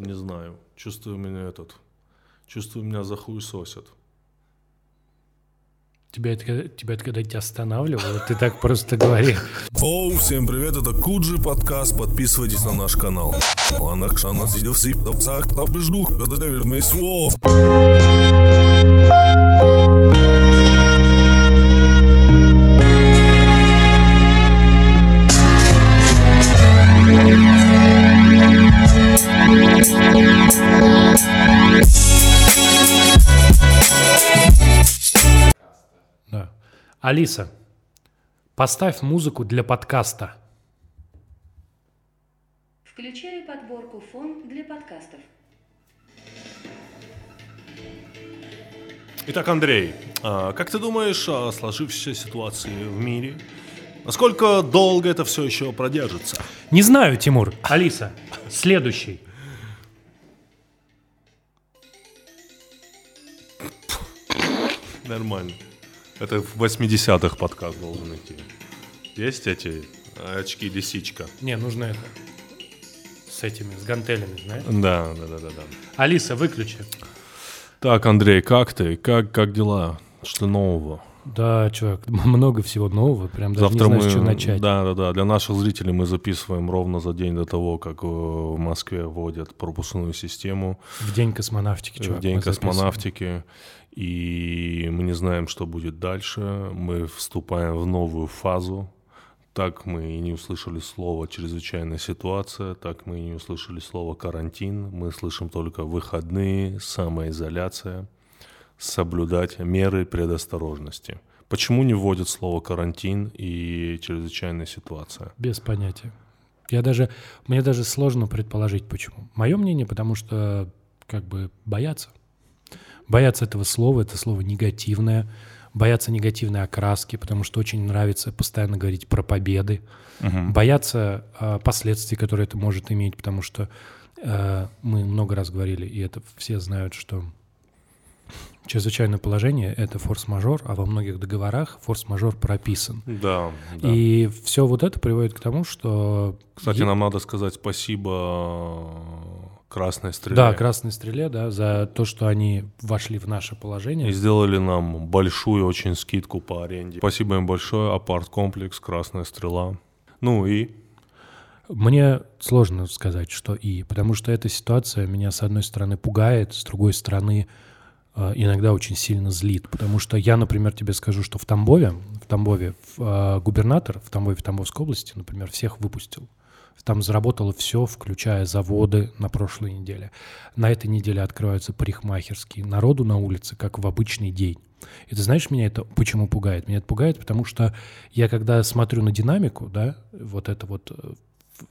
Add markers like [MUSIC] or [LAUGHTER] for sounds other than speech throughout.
Не знаю. Чувствую меня этот... Чувствую, меня за хуй сосят. Тебя это, тебя это когда тебя останавливало, ты так просто говорил. Оу, всем привет, это Куджи подкаст, подписывайтесь на наш канал. Да. Алиса, поставь музыку для подкаста. Включаю подборку фон для подкастов. Итак, Андрей, а как ты думаешь о сложившейся ситуации в мире? Насколько долго это все еще продержится? Не знаю, Тимур. Алиса, следующий. Нормально. Это в 80-х подкаст должен идти. Есть эти очки лисичка? Не, нужно это. С этими, с гантелями, знаешь? Да, да, да, да, да. Алиса, выключи. Так, Андрей, как ты? Как, как дела? Что нового? Да, чувак, много всего нового, прям даже Завтра не знаю, мы, с чего начать. да, да, да, для наших зрителей мы записываем ровно за день до того, как э, в Москве вводят пропускную систему, В день космонавтики, чувак. в день мы записываем. И мы не знаем, что будет дальше. Мы вступаем в новую фазу. Так мы и не услышали слово «чрезвычайная ситуация», так мы и не услышали слово «карантин». Мы слышим только «выходные», «самоизоляция», «соблюдать меры предосторожности». Почему не вводят слово «карантин» и «чрезвычайная ситуация»? Без понятия. Я даже, мне даже сложно предположить, почему. Мое мнение, потому что как бы боятся. Боятся этого слова, это слово негативное, боятся негативной окраски, потому что очень нравится постоянно говорить про победы, боятся а, последствий, которые это может иметь, потому что э, мы много раз говорили, и это все знают, что чрезвычайное положение — это форс-мажор, а во многих договорах форс-мажор прописан. Да, да. И все вот это приводит к тому, что... Кстати, е- нам надо сказать спасибо Красной Стреле. Да, Красной Стреле, да, за то, что они вошли в наше И положение. сделали нам большую очень скидку по аренде. Спасибо им большое. Апарт-комплекс, Красная Стрела. Ну и... Мне сложно сказать, что и, потому что эта ситуация меня, с одной стороны, пугает, с другой стороны, э, иногда очень сильно злит, потому что я, например, тебе скажу, что в Тамбове, в Тамбове в, э, губернатор в Тамбове, в Тамбовской области, например, всех выпустил. Там заработало все, включая заводы на прошлой неделе. На этой неделе открываются парикмахерские. Народу на улице, как в обычный день. И ты знаешь, меня это почему пугает? Меня это пугает, потому что я когда смотрю на динамику, да, вот это вот э,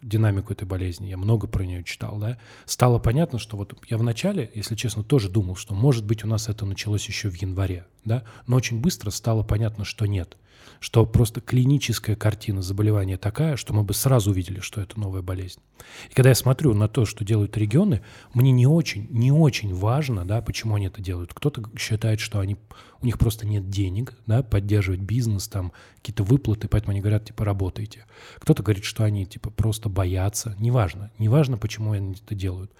динамику этой болезни, я много про нее читал, да, стало понятно, что вот я вначале, если честно, тоже думал, что, может быть, у нас это началось еще в январе, да, но очень быстро стало понятно, что нет, что просто клиническая картина заболевания такая, что мы бы сразу увидели, что это новая болезнь. И когда я смотрю на то, что делают регионы, мне не очень, не очень важно, да, почему они это делают. Кто-то считает, что они, у них просто нет денег, да, поддерживать бизнес, там, какие-то выплаты, поэтому они говорят, типа, работайте. Кто-то говорит, что они, типа, просто боятся. Неважно, неважно, почему они это делают.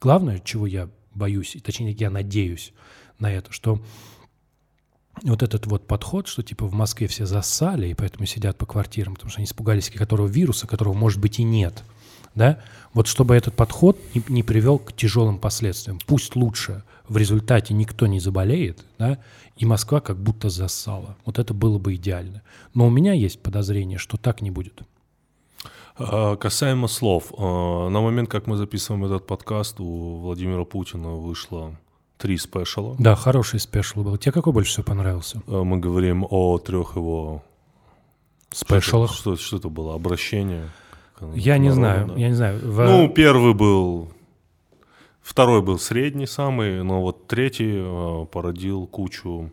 Главное, чего я боюсь, и точнее, я надеюсь на это, что вот этот вот подход, что типа в Москве все зассали, и поэтому сидят по квартирам, потому что они испугались которого вируса, которого может быть и нет, да, вот чтобы этот подход не, не привел к тяжелым последствиям. Пусть лучше в результате никто не заболеет, да, и Москва как будто зассала. Вот это было бы идеально. Но у меня есть подозрение, что так не будет. А, Касаемо слов. а, На момент, как мы записываем этот подкаст, у Владимира Путина вышло три спешала. Да, хороший спешл был. Тебе какой больше всего понравился? А, Мы говорим о трех его... Спешалах? Что, что это было? Обращение? Я не знаю, я не знаю. В- Ну, первый был... Второй был средний самый, но вот третий э, породил кучу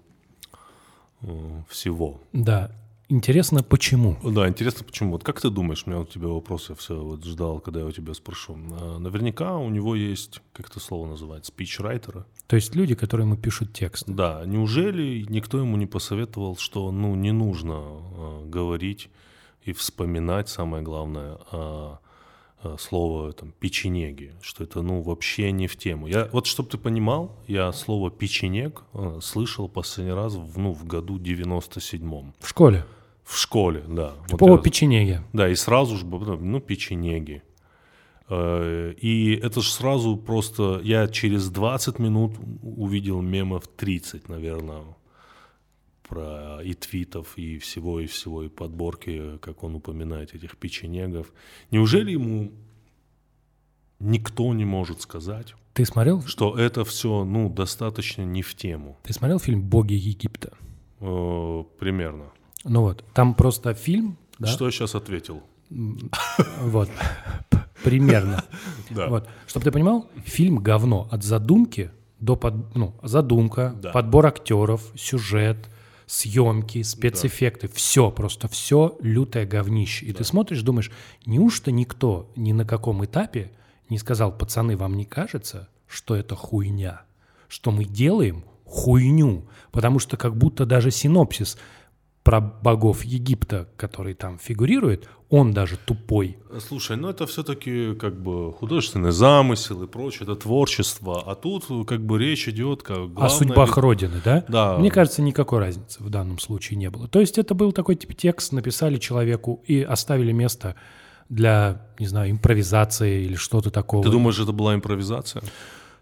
э, всего. Да, интересно, почему? Да, интересно, почему. Вот как ты думаешь, у меня у тебя вопрос, я все вот ждал, когда я у тебя спрошу. А, Наверняка у него есть, как это слово называется, спичрайтера. То есть люди, которым и пишут текст. Да, неужели никто ему не посоветовал, что ну не нужно э, говорить и вспоминать, самое главное, о э, слово там печенеги, что это ну вообще не в тему. Я вот чтобы ты понимал, я слово печенег слышал последний раз в, ну в году 97-м. В школе. В школе, да. Вот По я- печенеге. Да, и сразу же, ну, печенеги. Э, И это же сразу просто... Я через 20 минут увидел мемов 30, наверное, про и твитов, и всего, и всего, и подборки, как он упоминает этих печенегов. Неужели ему никто не может сказать, Ты смотрел? что это все, ну, достаточно не в тему? Ты смотрел фильм «Боги Египта»? Э, Примерно. Ну вот, там просто фильм, да? Что я сейчас ответил? Вот, [LAUGHS] примерно. [LAUGHS] Да. Вот, чтобы ты понимал, фильм говно от задумки до под, ну задумка, Да. подбор актеров, сюжет, съемки, спецэффекты, все просто все лютое говнище. И ты смотришь, думаешь, неужто никто ни на каком этапе не сказал, пацаны, вам не кажется, что это хуйня, что мы делаем хуйню, потому что как будто даже синопсис про богов Египта, который там фигурирует, он даже тупой. Слушай, ну это все-таки как бы художественный замысел и прочее, это творчество, а тут как бы речь идет как О главное судьбах ведь- Родины, да? Да. Мне кажется, никакой разницы в данном случае не было. То есть это был такой типа текст, написали человеку и оставили место для, не знаю, импровизации или что-то такого. Ты думаешь, это была импровизация?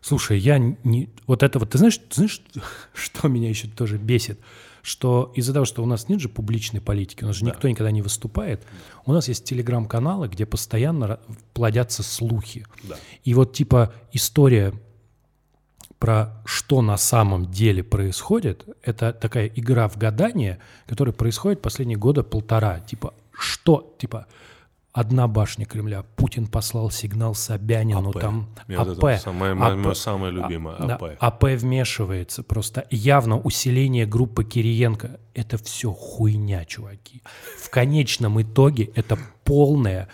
Слушай, я не... Вот это вот... Ты знаешь, ты знаешь, [LAUGHS] что меня еще тоже бесит? Что из-за того, что у нас нет же публичной политики, у нас же никто никогда не выступает, у нас есть телеграм-каналы, где постоянно плодятся слухи. Да. И вот типа история про что на самом деле происходит, это такая игра в гадание, которая происходит последние года полтора. Типа, что, типа, одна башня Кремля, Путин послал сигнал Собянину, АП. там АП. это самое, мое- АП. мое самое любимое, А, да, АП. АП вмешивается, просто явно усиление группы Кириенко. Это все хуйня, чуваки. В конечном итоге это полная,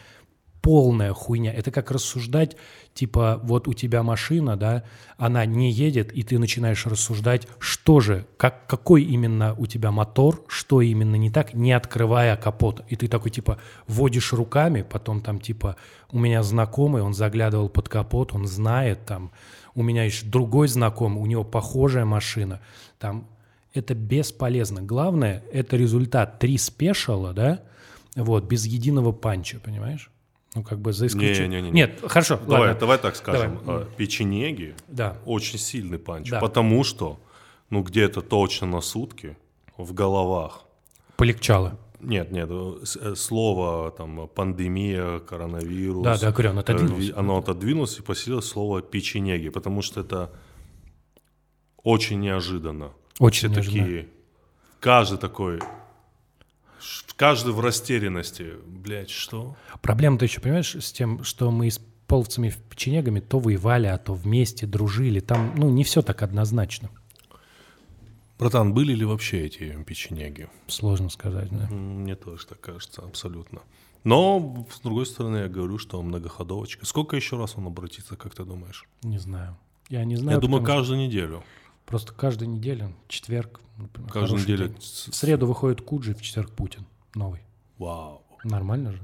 полная хуйня. Это как рассуждать, типа, вот у тебя машина, да, она не едет, и ты начинаешь рассуждать, что же, как, какой именно у тебя мотор, что именно не так, не открывая капота. И ты такой, типа, водишь руками, потом там, типа, у меня знакомый, он заглядывал под капот, он знает там, у меня еще другой знакомый, у него похожая машина, там, это бесполезно. Главное, это результат три спешала, да, вот, без единого панча, понимаешь? Ну, как бы за исключением... Не-не-не. Нет, хорошо, Давай, ладно. давай так скажем. Давай. э, Печенеги Да. очень сильный панч, Да. потому что, ну, где-то точно на сутки в головах Полегчало. Нет, нет, э, слово там пандемия, коронавирус. Да, да, говорю, оно э, отодвинулось. ви- Оно отодвинулось и поселилось слово печенеги, потому что это очень неожиданно. Очень Все неожиданно. такие, каждый такой, каждый в растерянности. Блять, что? Проблема-то еще, понимаешь, с тем, что мы с половцами печенегами то воевали, а то вместе дружили. Там, ну, не все так однозначно. Братан, были ли вообще эти печенеги? Сложно сказать, да. Мне тоже так кажется, абсолютно. Но, с другой стороны, я говорю, что многоходовочка. Сколько еще раз он обратится, как ты думаешь? Не знаю. Я не знаю. я думаю, каждую неделю. Просто каждую неделю, четверг, например, Каждую неделю. день. В среду выходит Куджи, в четверг Путин. Новый. Вау. Нормально же?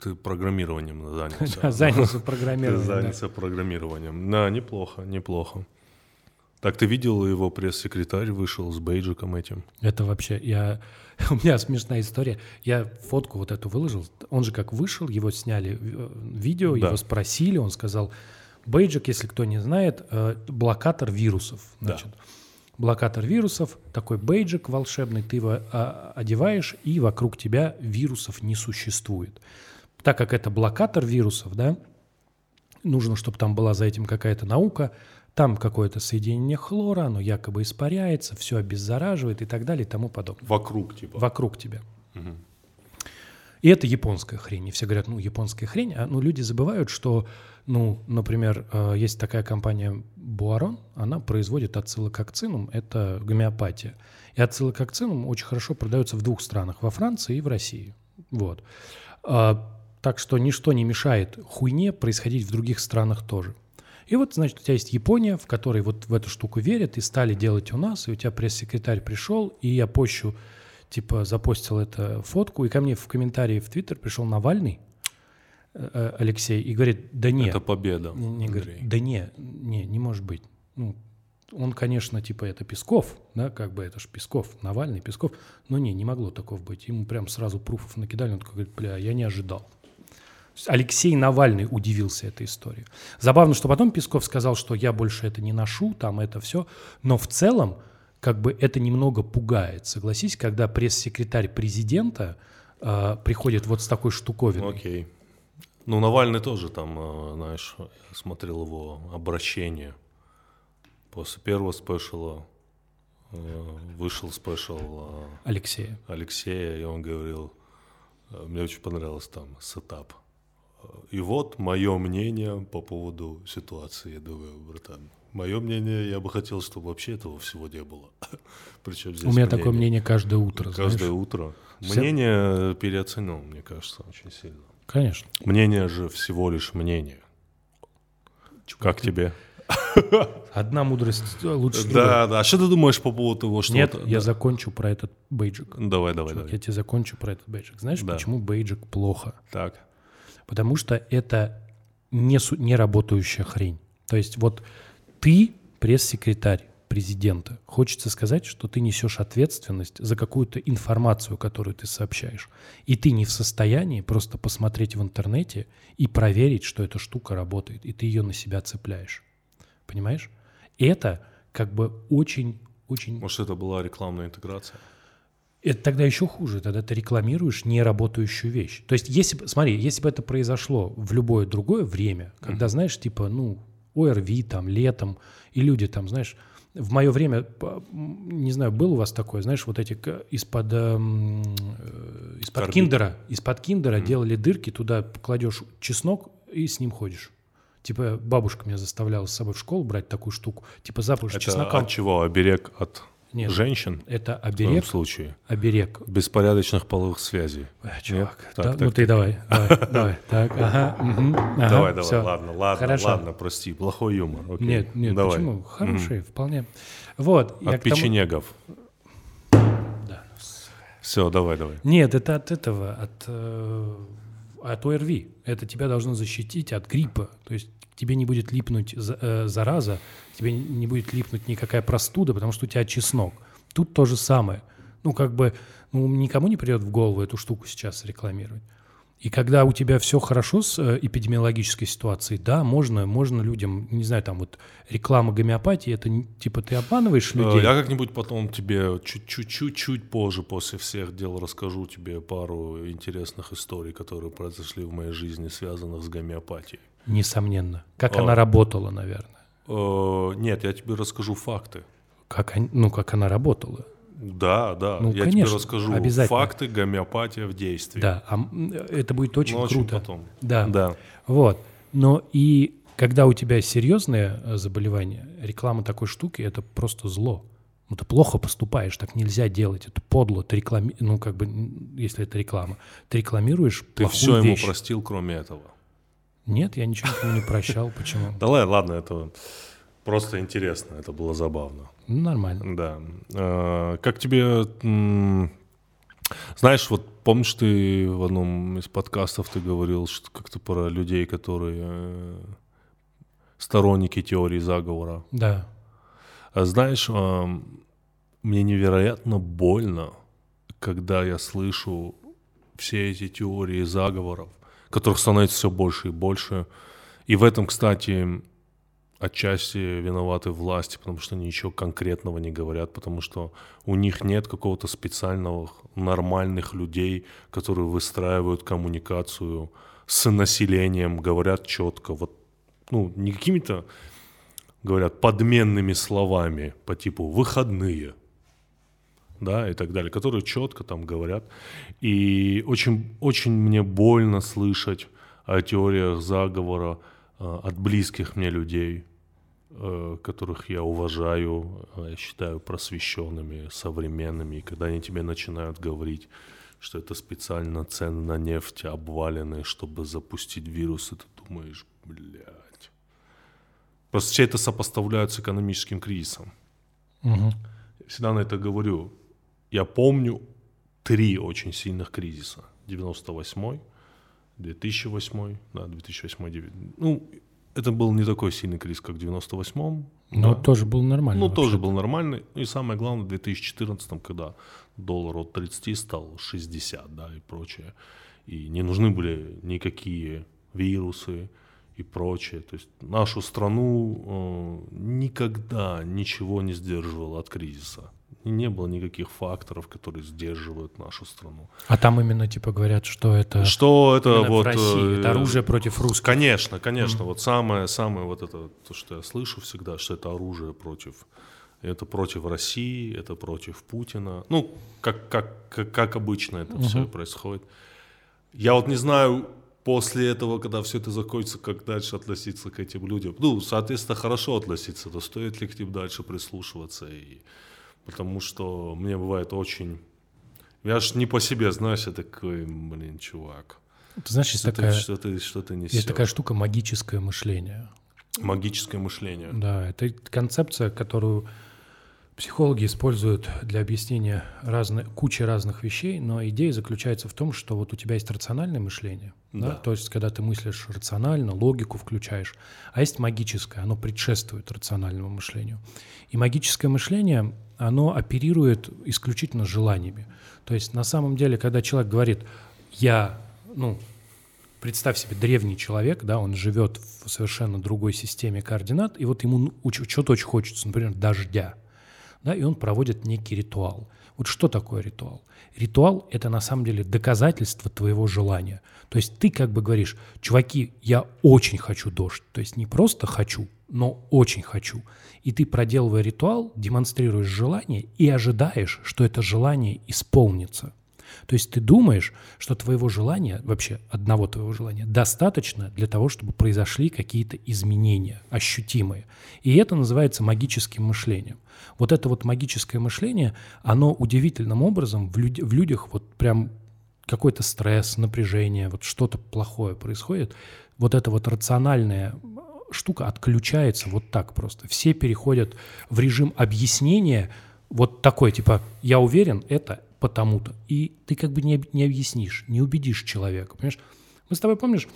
Ты программированием занялся. [LAUGHS] Занялся программированием. занялся программированием. Да, неплохо, неплохо. Так ты видел, его пресс-секретарь вышел с бейджиком этим? Это вообще, я, [LAUGHS] у меня смешная история. Я фотку вот эту выложил. Он же как вышел, его сняли э, видео, Да. его спросили, он сказал, бейджик, если кто не знает, э, блокатор вирусов. Да. Блокатор вирусов, такой бейджик волшебный, ты его а, одеваешь, и вокруг тебя вирусов не существует. Так как это блокатор вирусов, да, нужно, чтобы там была за этим какая-то наука, там какое-то соединение хлора, оно якобы испаряется, все обеззараживает и так далее и тому подобное. Вокруг, типа. Вокруг тебя. И это японская хрень. И все говорят, ну, японская хрень. А ну, люди забывают, что, ну, например, э, есть такая компания Буарон, она производит ацилококцинум, это гомеопатия. И ацилококцинум очень хорошо продается в двух странах, во Франции и в России. Вот. А, так что ничто не мешает хуйне происходить в других странах тоже. И вот, значит, у тебя есть Япония, в которой вот в эту штуку верят, и стали делать у нас, и у тебя пресс-секретарь пришел, и я пощу, типа, запостил эту фотку, и ко мне в комментарии в Твиттер пришел Навальный, Алексей, и говорит, да нет. Это победа. Не, говорит, да не, не, не может быть. Ну, он, конечно, типа это Песков, да, как бы это ж Песков, Навальный, Песков, но не, не могло такого быть. Ему прям сразу пруфов накидали, он такой говорит, бля, я не ожидал. Алексей Навальный удивился этой истории. Забавно, что потом Песков сказал, что я больше это не ношу, там это все, но в целом как бы это немного пугает, согласись, когда пресс-секретарь президента э, приходит вот с такой штуковиной. Окей. Ну, Навальный тоже там, э, знаешь, я смотрел его обращение. После первого special а э, вышел special э, Алексея. Алексея, и он говорил, мне очень понравилось там setup. И вот мое мнение по поводу ситуации. Я думаю, братан, мое мнение, я бы хотел, чтобы вообще этого всего не было. [LAUGHS] Причем здесь У меня такое мнение каждое утро. Каждое знаешь. утро. Все- Мнение переоценил, мне кажется, очень сильно. Конечно. Мнение же всего лишь мнение. Как тебе? Одна мудрость э, лучше другой. Да, да. А что ты думаешь по поводу того, что... Нет, вот- я да. закончу про этот бейджик. Давай, давай, Чувак, давай. я тебе закончу про этот бейджик. Знаешь, Да. почему бейджик плохо? Так. Потому что это не, су- не работающая хрень. То есть вот ты пресс-секретарь президента. Хочется сказать, что ты несешь ответственность за какую-то информацию, которую ты сообщаешь. И ты не в состоянии просто посмотреть в интернете и проверить, что эта штука работает, и ты ее на себя цепляешь. Понимаешь? Это как бы очень, очень Может, это была рекламная интеграция? это тогда еще хуже, тогда ты рекламируешь неработающую вещь. То есть, если бы, смотри, если бы это произошло в любое другое время, когда, знаешь, типа, ну, ОРВИ там, летом, и люди там, знаешь, в мое время, не знаю, был у вас такое, знаешь, вот эти из-под эм, э, из-под киндера, из-под киндера делали дырки, туда кладешь чеснок и с ним ходишь. Типа бабушка меня заставляла с собой в школу брать такую штуку. Типа запах Это чеснока. от чего? Оберег от Нет. женщин? Это В твоем оберег, случае. оберег беспорядочных половых связей. А, чувак, Нет? да, Так, ну так, ты так. давай, [LAUGHS] давай, давай, так, ага, давай, давай, ладно, ладно, Хорошо. ладно, прости, плохой юмор. окей. Нет, нет, давай. почему? Хороший, вполне. Вот. От к тому- печенегов. Да. Все, давай, давай. Нет, это от этого, от, э, от ОРВИ. Это тебя должно защитить от гриппа. То есть тебе не будет липнуть э, зараза, тебе не будет липнуть никакая простуда, потому что у тебя чеснок. Тут то же самое. Ну, как бы, ну, никому не придет в голову эту штуку сейчас рекламировать. И когда у тебя все хорошо с э, эпидемиологической ситуацией, да, можно, можно людям, не знаю, там вот реклама гомеопатии, это типа ты обманываешь Э, людей. Я как-нибудь потом тебе чуть-чуть позже, после всех дел, расскажу тебе пару интересных историй, которые произошли в моей жизни, связанных с гомеопатией. Несомненно. Как А. она работала, наверное. Э, Нет, я тебе расскажу факты. Как, ну, как она работала. Да, да. Ну, я конечно, тебе расскажу обязательно. факты гомеопатия в действии. Да, а это будет очень Но очень круто. потом. Да. Да. Вот. Но и когда у тебя серьезное э, заболевание, реклама такой штуки это просто зло. Ну, ты плохо поступаешь, так нельзя делать. Это подло. Ты реклами... Ну, как бы, если это реклама. Ты рекламируешь Ты все ему вещь. простил, кроме этого. Нет, я ничего никому не прощал. Почему? [LAUGHS] Да ладно, ладно, это просто интересно, это было забавно. Ну, нормально. Да. Э, Как тебе... Знаешь, вот помнишь, ты в одном из подкастов ты говорил что как-то про людей, которые э, сторонники теории заговора. Да. А знаешь, а, мне невероятно больно, когда я слышу все эти теории заговоров, которых становится все больше и больше. И в этом, кстати, отчасти виноваты власти, потому что они ничего конкретного не говорят, потому что у них нет какого-то специального нормальных людей, которые выстраивают коммуникацию с населением, говорят четко, вот, ну, не какими-то говорят подменными словами по типу выходные, да, и так далее, которые четко там говорят. И очень, очень мне больно слышать о теориях заговора от близких мне людей, э, которых я уважаю, э, я считаю просвещенными, современными. И когда они тебе начинают говорить, что это специально цены на нефть обвалены, чтобы запустить вирус, и ты думаешь, блядь. Просто все это сопоставляют с экономическим кризисом. Мгм. Всегда на это говорю. Я помню три очень сильных кризиса. 98-й, 2008, да, 2008 Ну, это был не такой сильный кризис, как в 98-м. Но да. тоже был нормальный. Ну, тоже вообще-то. был нормальный. И самое главное, в 2014, когда доллар от 30 стал 60, да, и прочее. И не нужны были никакие вирусы и прочее. То есть нашу страну э, никогда ничего не сдерживало от кризиса. Не было никаких факторов, которые сдерживают нашу страну. А там именно типа говорят, что это Что это именно в вот... России, э, это оружие против русских. Конечно, конечно. Вот самое, самое вот это, то, что я слышу всегда, что это оружие против... Это против России, это против Путина. Ну, как, как, как, как обычно это все происходит. Я вот не знаю, после этого, когда все это закончится, как дальше относиться к этим людям. Ну, соответственно, хорошо относиться, то стоит ли к ним дальше прислушиваться. И... Потому что мне бывает очень... Я ж не по себе, знаешь, я такой, блин, чувак. Ты знаешь, есть Что такая, ты, что ты, что ты несешь? есть такая штука магическое мышление. Магическое мышление. Да, это концепция, которую психологи используют для объяснения разной, кучи разных вещей, но идея заключается в том, что вот у тебя есть рациональное мышление, да. Да. то есть когда ты мыслишь рационально, логику включаешь, а есть магическое, оно предшествует рациональному мышлению. И магическое мышление, оно оперирует исключительно желаниями. То есть на самом деле, когда человек говорит, я, ну, представь себе древний человек, да, он живет в совершенно другой системе координат, и вот ему что-то очень хочется, например, дождя, да, и он проводит некий ритуал. Вот что такое ритуал? Ритуал – это на самом деле доказательство твоего желания. То есть ты как бы говоришь, чуваки, я очень хочу дождь. То есть не просто хочу, но очень хочу. И ты, проделывая ритуал, демонстрируешь желание и ожидаешь, что это желание исполнится. То есть ты думаешь, что твоего желания, вообще одного твоего желания, достаточно для того, чтобы произошли какие-то изменения ощутимые. И это называется магическим мышлением. Вот это вот магическое мышление, оно удивительным образом в, люд- в людях вот прям какой-то стресс, напряжение, вот что-то плохое происходит, вот эта вот рациональная штука отключается вот так просто. Все переходят в режим объяснения вот такой, типа, я уверен, это потому-то. И ты как бы не, не объяснишь, не убедишь человека, понимаешь? Мы с тобой, помнишь,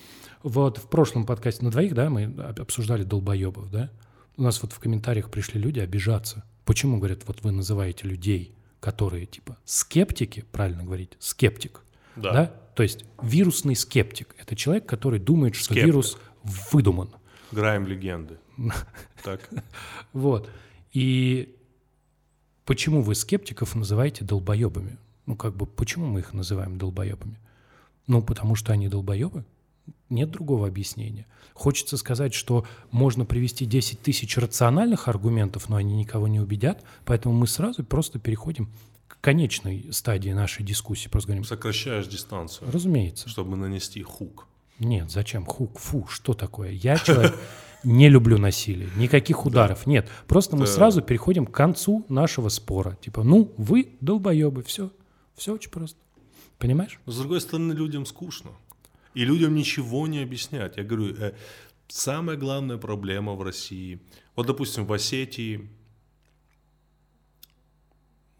вот в прошлом подкасте на двоих, да, мы об- обсуждали долбоебов, да? У нас вот в комментариях пришли люди обижаться. Почему, говорят, вот вы называете людей, которые типа скептики, правильно говорить, скептик, Да. да? То есть вирусный скептик – это человек, который думает, что Скептик. вирус выдуман. Граем легенды. [LAUGHS] Так. Вот. И почему вы скептиков называете долбоебами? Ну, как бы, почему мы их называем долбоебами? Ну, потому что они долбоебы? Нет другого объяснения. Хочется сказать, что можно привести 10 тысяч рациональных аргументов, но они никого не убедят, поэтому мы сразу просто переходим к конечной стадии нашей дискуссии. Просто говорим, Сокращаешь дистанцию, разумеется. чтобы нанести хук. Нет, зачем? Хук, фу, что такое? Я человек, [LAUGHS] не люблю насилие, никаких ударов. Нет, просто мы Да. сразу переходим к концу нашего спора. Типа, ну, вы долбоебы, все. Все очень просто. Понимаешь? Но, с другой стороны, людям скучно. И людям ничего не объяснять. Я говорю, э, самая главная проблема в России. Вот, допустим, в Осетии,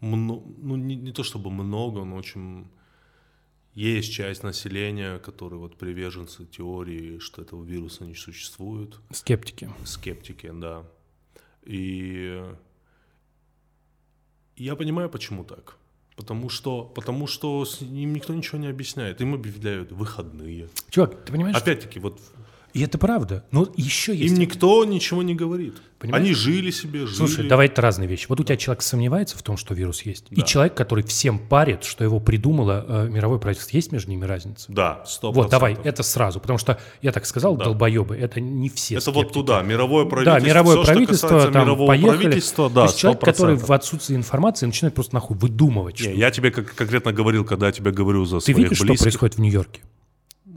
мно- ну, не, не то чтобы много, но очень есть часть населения, которые вот приверженцы теории, что этого вируса не существует. Скептики. скептики, да. И я понимаю, почему так. Потому что, потому что с- им никто ничего не объясняет. Им объявляют выходные. Чувак, ты понимаешь? Опять-таки, вот И это правда. Но еще есть... им никто ничего не говорит. Понимаешь? Они жили себе, жили. Слушай, давай это разные вещи. Вот у тебя человек сомневается в том, что вирус есть, и Да. человек, который всем парит, что его придумало э, мировое правительство. Есть между ними разница? Да, сто Вот, давай, это сразу, потому что я так сказал, Да. долбоебы, это не все Это вот скептики. туда, мировое правительство. Да, мировое что правительство, там, мирового поехали. правительства, То да, есть человек, который 100%. в отсутствии информации начинает просто нахуй выдумывать. Не, что- я тебе как конкретно говорил, когда я тебе говорю за Ты своих видишь, что близких. происходит в Нью-Йорке?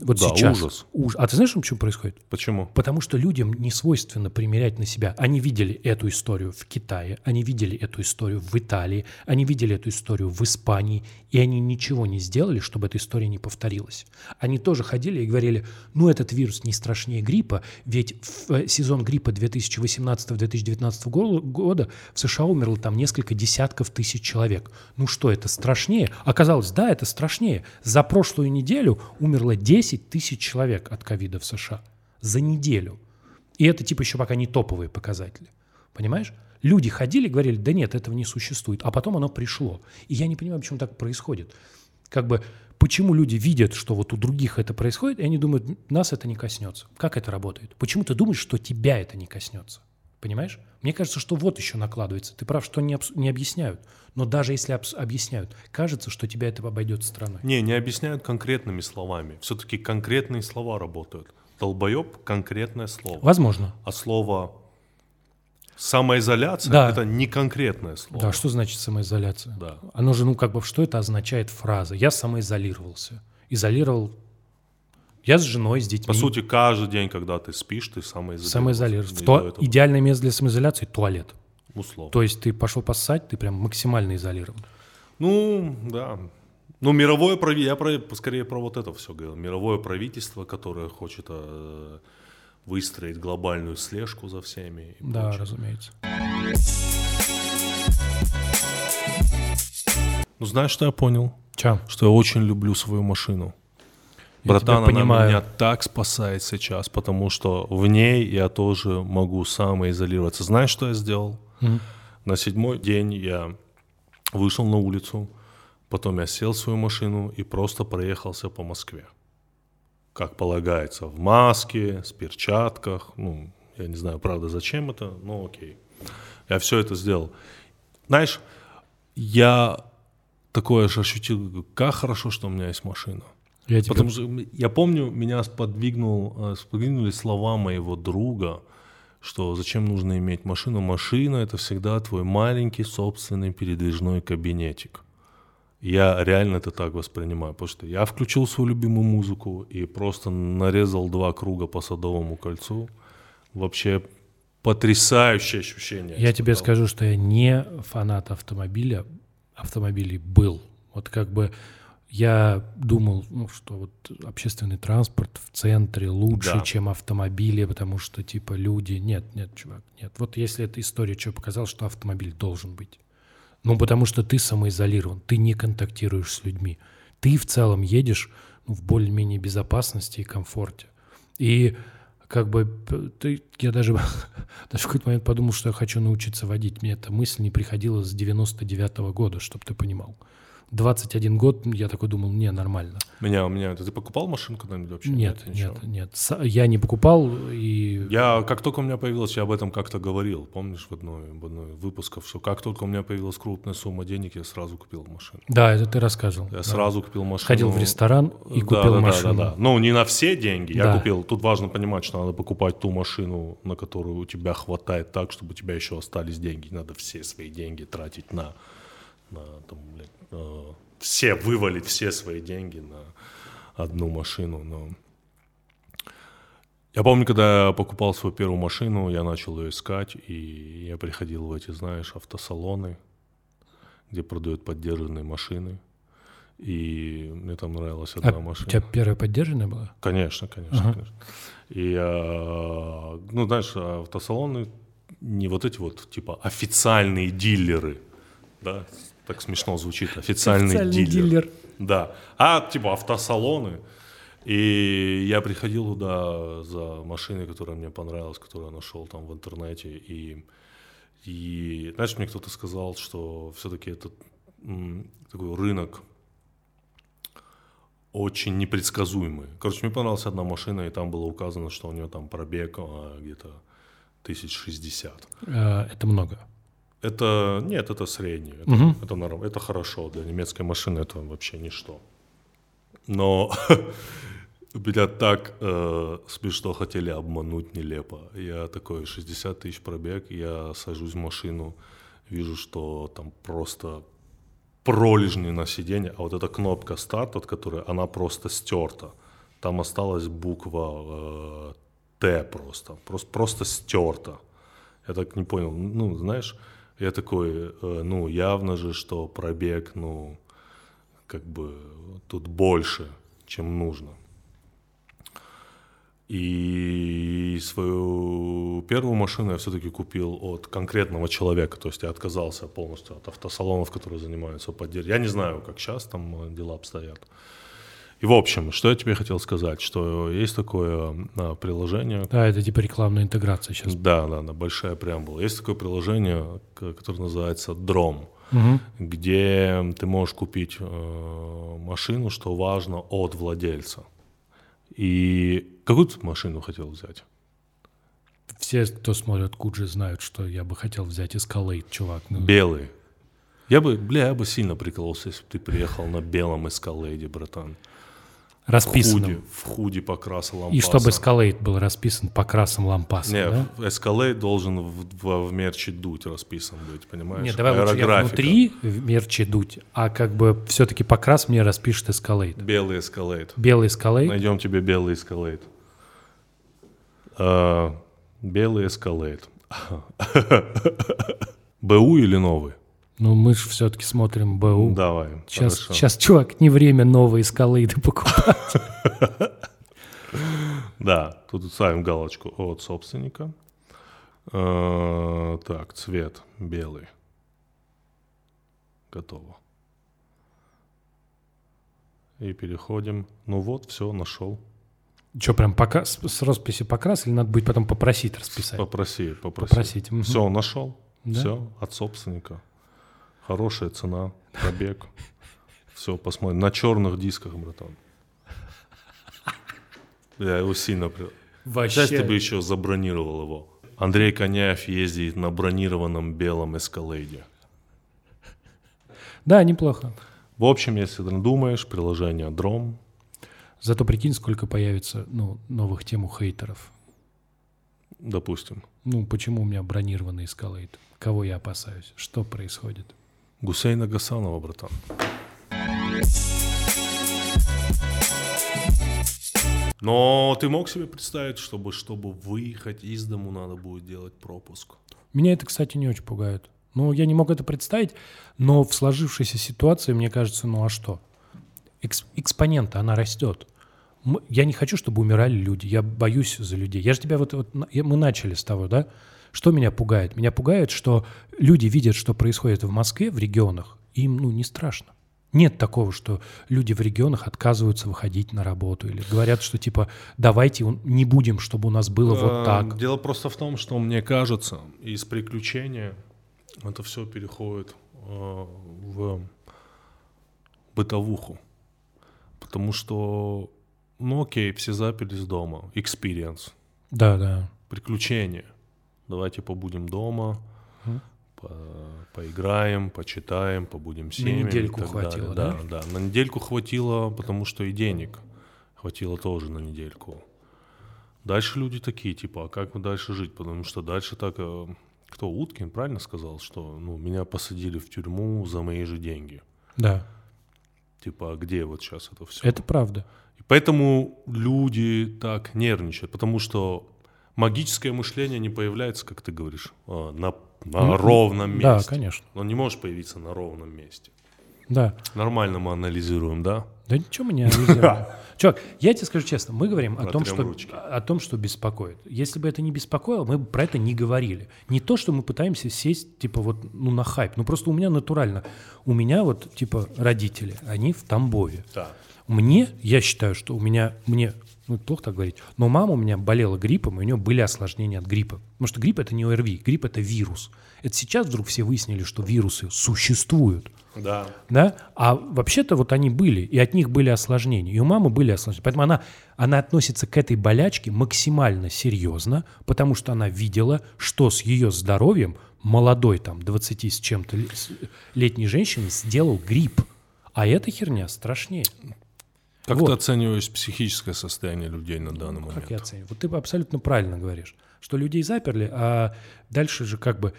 Вот Да, сейчас. ужас. Уж- А ты знаешь, почему происходит? Почему? Потому что людям не свойственно примерять на себя. Они видели эту историю в Китае, они видели эту историю в Италии, они видели эту историю в Испании, и они ничего не сделали, чтобы эта история не повторилась. Они тоже ходили и говорили, ну этот вирус не страшнее гриппа, ведь в э, сезон гриппа 2018-2019 го- года в США умерло там несколько десятков тысяч человек. Ну что, это страшнее? Оказалось, да, это страшнее. За прошлую неделю умерло 10 10 тысяч человек от ковида в США за неделю. И это типа еще пока не топовые показатели. Понимаешь? Люди ходили говорили, да нет, этого не существует. А потом оно пришло. И я не понимаю, почему так происходит. Как бы, почему люди видят, что вот у других это происходит, и они думают, нас это не коснется. Как это работает? Почему ты думаешь, что тебя это не коснется? Понимаешь? Мне кажется, что вот еще накладывается. Ты прав, что не, обс- не объясняют. Но даже если обс- объясняют, кажется, что тебя это обойдет стороной. Не, не объясняют конкретными словами. Все-таки конкретные слова работают. Долбоеб – конкретное слово. Возможно. А слово самоизоляция Да. это не конкретное слово. Да, что значит самоизоляция? Да. Оно же, ну, как бы, что это означает фраза? Я самоизолировался. Изолировал... Я с женой, с детьми. По сути, каждый день, когда ты спишь, ты самоизолировался. И В этого Идеальное место для самоизоляции – туалет. условно. То есть ты пошел поссать, ты прям максимально изолирован. Ну, да. Ну, мировое правительство, я про, скорее про вот это все говорил. Мировое правительство, которое хочет э, выстроить глобальную слежку за всеми. и Да, прочее. разумеется. Ну, знаешь, что я понял? Ча? Что я очень люблю свою машину. Братан, она понимаю. меня так спасает сейчас, потому что в ней я тоже могу самоизолироваться. Знаешь, что я сделал? Мгм. На седьмой день я вышел на улицу, потом я сел в свою машину и просто проехался по Москве. Как полагается, в маске, с перчатках. Ну, я не знаю, правда, зачем это, но окей. Я все это сделал. Знаешь, я такое же ощутил, как хорошо, что у меня есть машина. Я тебе... Потому что я помню, меня сподвигнул, э, сподвигнули слова моего друга, что зачем нужно иметь машину. Машина это всегда твой маленький собственный передвижной кабинетик. Я реально это так воспринимаю, потому что я включил свою любимую музыку и просто нарезал два круга по Садовому кольцу. Вообще потрясающее ощущение. Я тебе скажу, что я не фанат автомобиля, автомобилей был. Вот как бы я думал, ну, что вот общественный транспорт в центре лучше, Да. чем автомобили, потому что типа люди... Нет, нет, чувак, нет. Вот если эта история что показала, что автомобиль должен быть. Ну, потому что ты самоизолирован, ты не контактируешь с людьми. Ты в целом едешь ну, в более-менее безопасности и комфорте. И как бы ты, я даже, [LAUGHS] даже в какой-то момент подумал, что я хочу научиться водить. Мне эта мысль не приходила с 99 года, чтобы ты понимал. 21 год я такой думал, не, нормально. Меня, меня, ты покупал машину когда-нибудь вообще? Нет, нет, нет. С- Я не покупал, и Я, как только у меня появилась, я об этом как-то говорил, помнишь, в одной, в одной выпусков, что как только у меня появилась крупная сумма денег, я сразу купил машину. да, это ты рассказывал. Я да. сразу купил машину. Ходил в ресторан и Да, купил да, да, машину. Да, да, Ну, не на все деньги. Я Да. купил. Тут важно понимать, что надо покупать ту машину, на которую у тебя хватает так, чтобы у тебя еще остались деньги. Надо все свои деньги тратить на, на там, блядь, э, все вывалить все свои деньги на одну машину. Но я помню, когда я покупал свою первую машину, я начал ее искать, и я приходил в эти, знаешь, автосалоны, где продают поддержанные машины. И мне там нравилась одна А машина. у тебя первая поддержанная была? Конечно, конечно, Ага. конечно. И, а, ну, знаешь, автосалоны не вот эти вот, типа, официальные дилеры, да, так смешно звучит, официальный, дилер. Да, а типа автосалоны. И я приходил туда за машиной, которая мне понравилась, которую я нашел там в интернете. И, и знаешь, мне кто-то сказал, что все-таки этот м, такой рынок очень непредсказуемый. Короче, мне понравилась одна машина, и там было указано, что у нее там пробег а, где-то тысяч шестьдесят. Э, Это много. Это нет, это среднее, это, Мгм. это, норм- это хорошо для немецкой машины, это вообще ничто. Но [LAUGHS] меня так э, смешно хотели обмануть нелепо. Я такой 60 тысяч пробег, я сажусь в машину, вижу, что там просто пролежни на сиденье, а вот эта кнопка старт, от которой она просто стерта. Там осталась буква э, Т просто, просто, просто стерта. Я так не понял, ну, знаешь, я такой, э, ну, явно же, что пробег, ну, как бы тут больше, чем нужно. И свою первую машину я все-таки купил от конкретного человека, то есть я отказался полностью от автосалонов, которые занимаются поддержкой. Я не знаю, как сейчас там э, дела обстоят. И в общем, что я тебе хотел сказать, что есть такое а, приложение. Да, это типа рекламная интеграция сейчас. Да, да, да, большая преамбула. Есть такое приложение, которое называется Drom, Мгм. где ты можешь купить э, машину, что важно, от владельца. И какую ты машину хотел взять? Все, кто смотрит Куджи, знают, что я бы хотел взять Escalade, чувак. Ну, Белый. Я бы, бля, я бы сильно прикололся, если бы ты приехал на белом эскалейде, братан. В худи, расписанным. в худи покраса лампаса. И чтобы Escalade был расписан по красным лампасам, Не, да? эскалейд должен в, в, в мерче дуть расписан быть, понимаешь? Нет, давай лучше я внутри в мерче дуть, а как бы все-таки покрас мне распишет Escalade. Белый эскалейд. Белый Escalade, Найдем тебе белый эскалейд. А, белый эскалейд. [LAUGHS] БУ или новый? Ну мы же все-таки смотрим БУ. Давай. Сейчас, хорошо. сейчас, чувак, не время новые Escalade покупать. [LAUGHS] Да, тут ставим галочку от собственника. А, так, цвет белый. Готово. И переходим. Ну вот, все, нашел. Что, прям пока, с, росписью покрас или надо будет потом попросить расписать? Попроси, попроси. Попросить. Все, нашел. Да? Все, от собственника. Хорошая цена, пробег. Все, посмотрим. На черных дисках, братан. Я его сильно... Вообще. Сейчас бы еще забронировал его. Андрей Коняев ездит на бронированном белом эскалейде. Да, неплохо. В общем, если ты думаешь, приложение Дром, Зато прикинь, сколько появится ну, новых тем у хейтеров. допустим, Ну, почему у меня бронированный Escalade? Кого я опасаюсь? Что происходит? Гусейна Гасанова, братан. Но ты мог себе представить, чтобы, чтобы выехать из дому, надо будет делать пропуск? Меня это, кстати, не очень пугает. Ну, я не мог это представить, но в сложившейся ситуации, мне кажется, ну а что? Экс- экспонента, она растет. Я не хочу, чтобы умирали люди. Я боюсь за людей. Я же тебя вот... вот я- мы начали с того, да? Что меня пугает? Меня пугает, что люди видят, что происходит в Москве, в регионах, и им, ну, не страшно. Нет такого, что люди в регионах отказываются выходить на работу или говорят, что типа давайте не будем, чтобы у нас было вот Э, так. Дело просто в том, что мне кажется, из приключения это все переходит э, в бытовуху. Потому что, ну окей, все заперлись дома. Experience. Да, да. приключения. Давайте побудем дома, Мгм. по- поиграем, почитаем, побудем семьями. недельку и так хватило, далее. Да, да. На недельку хватило, потому что и денег хватило тоже на недельку. Дальше люди такие, типа, а как мы дальше жить? Потому что дальше так, э, кто, Уткин правильно сказал, что ну, меня посадили в тюрьму за мои же деньги. Да, Типа, а где вот сейчас это все? это правда. И поэтому люди так нервничают, потому что магическое мышление не появляется, как ты говоришь, а, на, на Ну, ровном месте. Да, конечно. Он не может появиться на ровном месте. Да. Нормально мы анализируем, да? Да ничего мы не анализируем. [LAUGHS] Чувак, я тебе скажу честно, мы говорим о том, что, ручки. о том, что беспокоит. Если бы это не беспокоило, мы бы про это не говорили. Не то, что мы пытаемся сесть, типа, вот, ну, на хайп. Ну, просто у меня натурально. У меня вот, типа, родители, они в Тамбове. Да. Мне, я считаю, что у меня, мне, ну, это плохо так говорить, но мама у меня болела гриппом, и у нее были осложнения от гриппа. Потому что грипп – это не ОРВИ, грипп – это вирус. Это сейчас вдруг все выяснили, что вирусы существуют. Да. Да? А вообще-то вот они были, и от них были осложнения. И у мамы были осложнения. Поэтому она, она относится к этой болячке максимально серьезно, потому что она видела, что с ее здоровьем молодой, там, 20 с чем-то летней женщины сделал грипп. А эта херня страшнее. Как Вот. ты оцениваешь психическое состояние людей на данный момент? Как я оцениваю? Вот ты абсолютно правильно говоришь, что людей заперли, а дальше же как бы,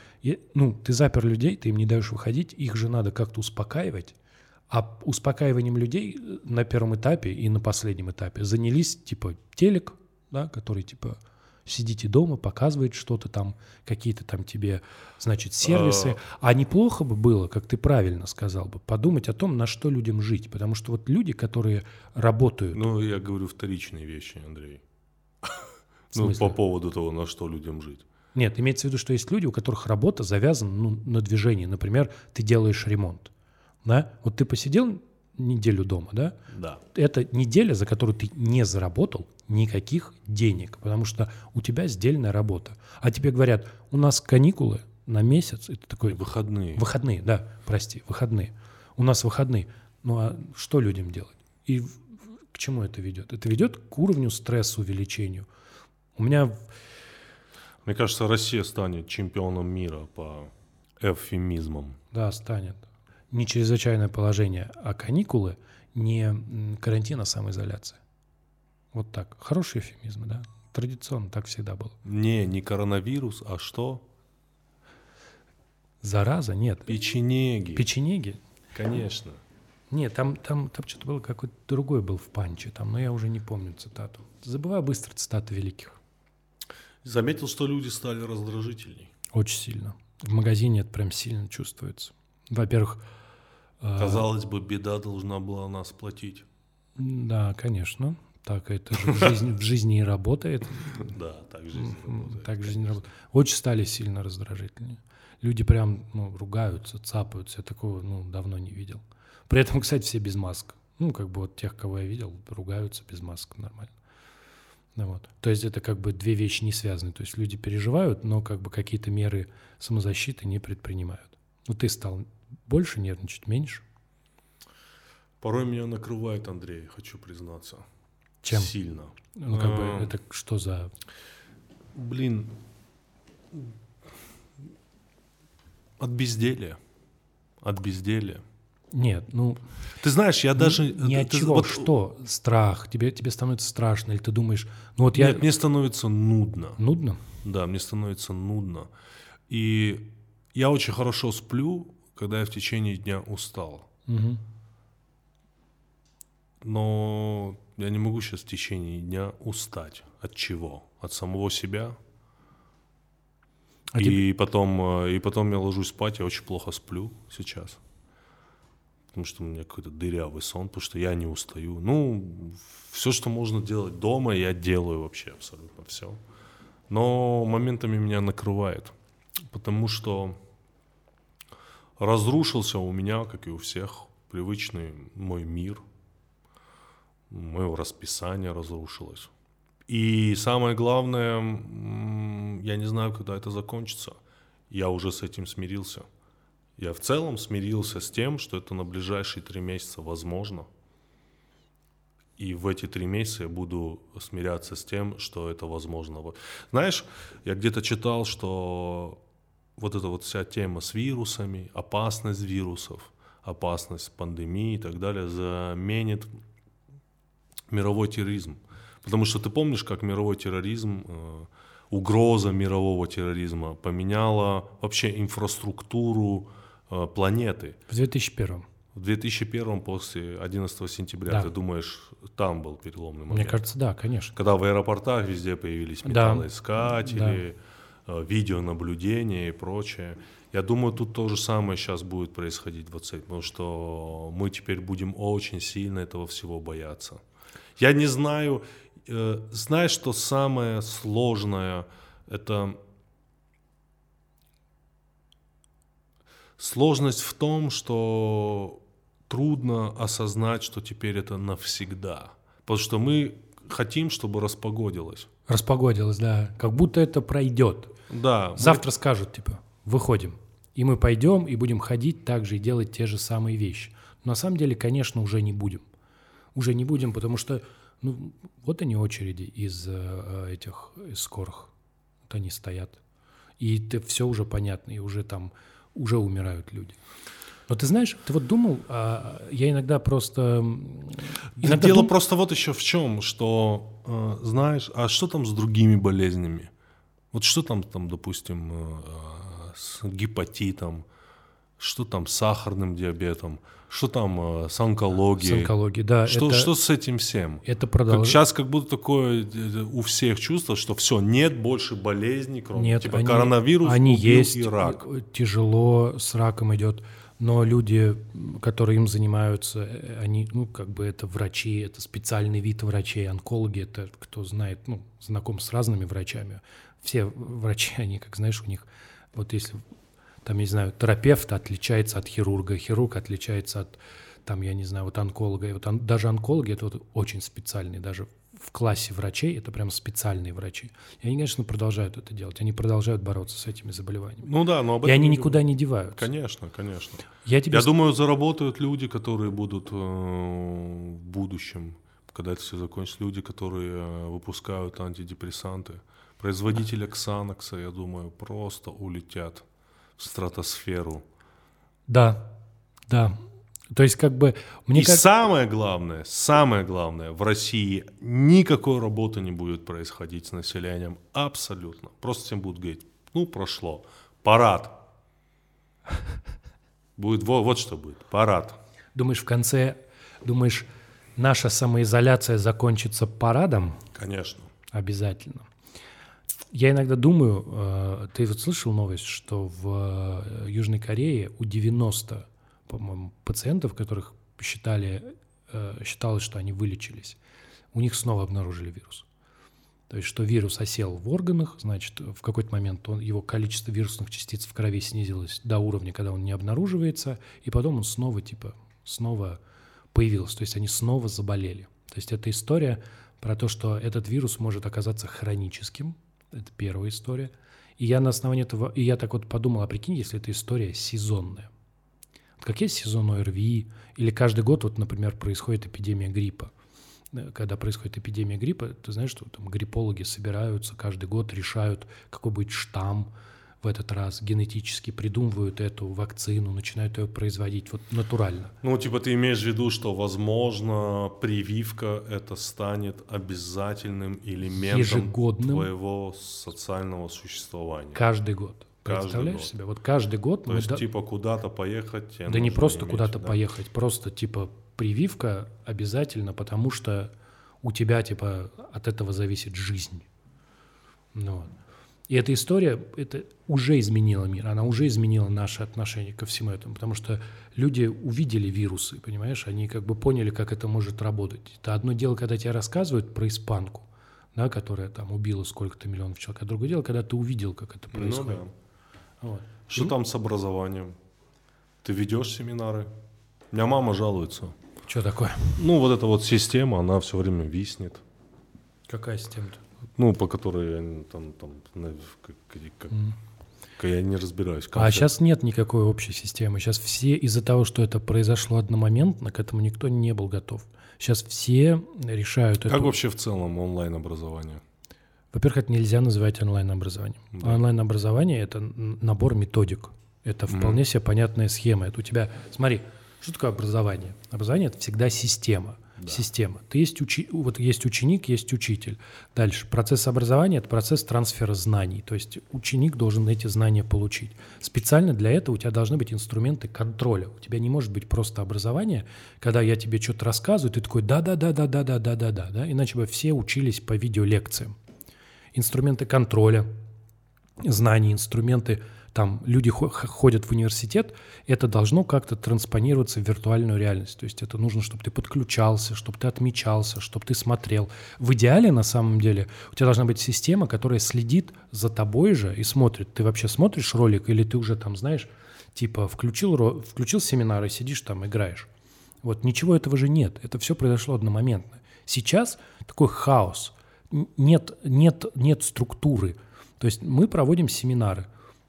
ну, ты запер людей, ты им не даешь выходить, их же надо как-то успокаивать. А успокаиванием людей э, на первом этапе и на последнем этапе занялись, типа, телек, да, который, типа, сидите дома, показывает что-то там, какие-то там тебе, значит, сервисы. А неплохо бы было, как ты правильно сказал бы, подумать о том, на что людям жить. Потому что вот люди, которые работают, Ну, я говорю вторичные вещи, Андрей. [LAUGHS] Ну, по поводу того, на что людям жить. Нет, имеется в виду, что есть люди, у которых работа завязана ну, на движении. Например, ты делаешь ремонт. Да? Вот ты посидел неделю дома, да? Да. Это неделя, за которую ты не заработал никаких денег, потому что у тебя сдельная работа. А тебе говорят, у нас каникулы на месяц, ты такой, Выходные. выходные, да, прости, выходные. У нас выходные. Ну а что людям делать? И к чему это ведет? Это ведет к уровню стресса увеличению. У меня Мне кажется, Россия станет чемпионом мира по эвфемизмам. Да, станет. Не чрезвычайное положение, а каникулы, не карантин, а самоизоляция. Вот так. Хороший эфемизм, да? Традиционно так всегда было. Не, не коронавирус, а что? Зараза? Нет. Печенеги. Печенеги? Конечно. Нет, там, там, там что-то было, какой-то другой был в панче, там, но я уже не помню цитату. Забываю быстро цитаты великих. Заметил, что люди стали раздражительней. Очень сильно. В магазине это прям сильно чувствуется. Во-первых, э, Казалось бы, беда должна была нас платить. да, конечно. Так это же в [LAUGHS] жизни, в жизни и работает. Да, так жизнь работает. Так жизнь работает. Очень стали сильно раздражительнее. Люди прям ну, ругаются, цапаются. Я такого ну, давно не видел. При этом, кстати, все без масок. Ну, как бы вот тех, кого я видел, ругаются без масок нормально. Ну, вот. То есть это как бы две вещи не связаны. То есть люди переживают, но как бы какие-то меры самозащиты не предпринимают. Ну, ты стал больше нервничать, меньше? Порой меня накрывает, Андрей, хочу признаться. Чем? Сильно. Ну, как бы А. это что за... Блин. От безделия. От безделия. Нет, ну, Ты знаешь, я даже... ни ты- от ты- чего, вот- что? Страх, тебе, тебе становится страшно, или ты думаешь, ну вот я... Нет, мне становится нудно. Нудно? Да, мне становится нудно. И я очень хорошо сплю, когда я в течение дня устал. Мгм. Но я не могу сейчас в течение дня устать. От чего? От самого себя. А и, потом, э, и потом я ложусь спать, я очень плохо сплю сейчас. Потому что у меня какой-то дырявый сон, потому что я не устаю. Ну, все, что можно делать дома, я делаю вообще абсолютно все. Но моментами меня накрывает. Потому что разрушился у меня, как и у всех, привычный мой мир. Мое расписание разрушилось. И самое главное, я не знаю, когда это закончится. Я уже с этим смирился. Я в целом смирился с тем, что это на ближайшие три месяца возможно. И в эти три месяца я буду смиряться с тем, что это возможно. Знаешь, я где-то читал, что вот эта вот вся тема с вирусами, опасность вирусов, опасность пандемии и так далее заменит мировой терроризм. Потому что ты помнишь, как мировой терроризм, э, угроза мирового терроризма поменяла вообще инфраструктуру э, планеты. В 2001 В 2001 после 11 сентября, Да. ты думаешь, там был переломный момент? Мне кажется, да, конечно. Когда в аэропортах везде появились Да. металлоискатели, э, видеонаблюдение и прочее. Я думаю, тут то же самое сейчас будет происходить в отце, потому что мы теперь будем очень сильно этого всего бояться. Я не знаю, э, знаешь, что самое сложное, это сложность в том, что трудно осознать, что теперь это навсегда. Потому что мы хотим, чтобы распогодилось. Распогодилось, да. Как будто это пройдет. Да, мы- Завтра скажут, типа, выходим. И мы пойдем и будем ходить так же и делать те же самые вещи. Но на самом деле, конечно, уже не будем. Уже не будем, потому что, ну, вот они очереди из э, этих из скорых. Вот они стоят. И это все уже понятно, и уже там, уже умирают люди. Но ты знаешь, ты вот думал, а, я иногда просто... Иногда Дело дум- просто вот еще в чем, что, э, знаешь, а что там с другими болезнями? Вот что там, там допустим, э, с гепатитом, что там с сахарным диабетом, что там э, с онкологией? С онкологией, да. Что, это, что с этим всем? это продолжается. сейчас как будто такое э, у всех чувство, что все, нет больше болезней, кроме Нет, типа они, коронавирус, они убил есть, и рак. тяжело с раком идет, но люди, которые им занимаются, они, ну, как бы это врачи, это специальный вид врачей, онкологи, это кто знает, ну, знаком с разными врачами. Все врачи, [LAUGHS] они, как знаешь, у них, вот если там, не знаю, терапевт отличается от хирурга, хирург отличается от там, я не знаю, вот онколога, и вот он- даже онкологи это вот очень специальные, даже в классе врачей это прям специальные врачи. И они, конечно, продолжают это делать, они продолжают бороться с этими заболеваниями. Ну да, но об И этом они не никуда не деваются. Конечно, конечно. Я тебе Я думаю, заработают люди, которые будут э, в будущем, когда это все закончится, люди, которые э, выпускают антидепрессанты. Производители Ксанакса, я думаю, просто улетят в стратосферу. Да, да. То есть как бы мне И кажется... самое главное, самое главное, в России никакой работы не будет происходить с населением абсолютно. Просто всем будут говорить, ну прошло, парад. Будет вот, вот что будет, парад. Думаешь, в конце, думаешь, наша самоизоляция закончится парадом? Конечно. Обязательно. Я иногда думаю, э, ты вот слышал новость, что в э, Южной Корее у 90, по-моему, пациентов, которых считали, э, считалось, что они вылечились, у них снова обнаружили вирус. То есть, что вирус осел в органах, значит, в какой-то момент он, его количество вирусных частиц в крови снизилось до уровня, когда он не обнаруживается, и потом он снова, типа, снова появился. То есть, они снова заболели. То есть, это история про то, что этот вирус может оказаться хроническим. Это первая история. И я на основании этого, и я так вот подумал, а прикинь, если эта история сезонная. Как есть сезон ОРВИ, или каждый год, вот, например, происходит эпидемия гриппа. Э, Когда происходит эпидемия гриппа, ты знаешь, что там гриппологи собираются каждый год, решают, какой будет штамм в этот раз, генетически придумывают эту вакцину, начинают ее производить вот натурально. Ну, типа ты имеешь в виду, что, возможно, прививка это станет обязательным элементом Ежегодным. твоего социального существования. Каждый год. Каждый Представляешь год. себе? Вот каждый год То мы есть, да- типа, куда-то поехать Да не просто куда-то да. поехать, просто типа прививка обязательно, потому что у тебя типа от этого зависит жизнь. Ну, вот. И эта история, это уже изменила мир, она уже изменила наше отношение ко всему этому, потому что люди увидели вирусы, понимаешь, они как бы поняли, как это может работать. Это одно дело, когда тебе рассказывают про испанку, да, которая там убила сколько-то миллионов человек, а другое дело, когда ты увидел, как это Ну происходит. да. Вот. Что там с образованием? Ты ведешь семинары? У меня мама жалуется. Что такое? Ну, вот эта вот система, она все время виснет. Какая система Ну, по которой там, там, как- как- как- я не разбираюсь. А сейчас нет никакой общей системы. Сейчас все из-за того, что это произошло одномоментно, к этому никто не был готов. Сейчас все решают Как это. вообще в целом онлайн-образование? Во-первых, это нельзя называть онлайн-образованием. Да. Онлайн-образование — это н- набор методик. Это вполне себе понятная схема. Это у тебя... Смотри, что такое образование? Образование — это всегда система. Система. Ты есть, учи... вот есть ученик, есть учитель. Дальше. Процесс образования — это процесс трансфера знаний. То есть ученик должен эти знания получить. Специально для этого у тебя должны быть инструменты контроля. У тебя не может быть просто образование, когда я тебе что-то рассказываю, ты такой да-да-да-да-да-да-да-да, да? иначе бы все учились по видеолекциям инструменты контроля, знания, инструменты, там люди ходят в университет, это должно как-то транспонироваться в виртуальную реальность. То есть это нужно, чтобы ты подключался, чтобы ты отмечался, чтобы ты смотрел. В идеале, на самом деле, у тебя должна быть система, которая следит за тобой же и смотрит. Ты вообще смотришь ролик или ты уже там, знаешь, типа включил, включил семинар и сидишь там, играешь. Вот ничего этого же нет. Это все произошло одномоментно. Сейчас такой хаос. Нет, нет, нет структуры. То есть мы проводим семинары.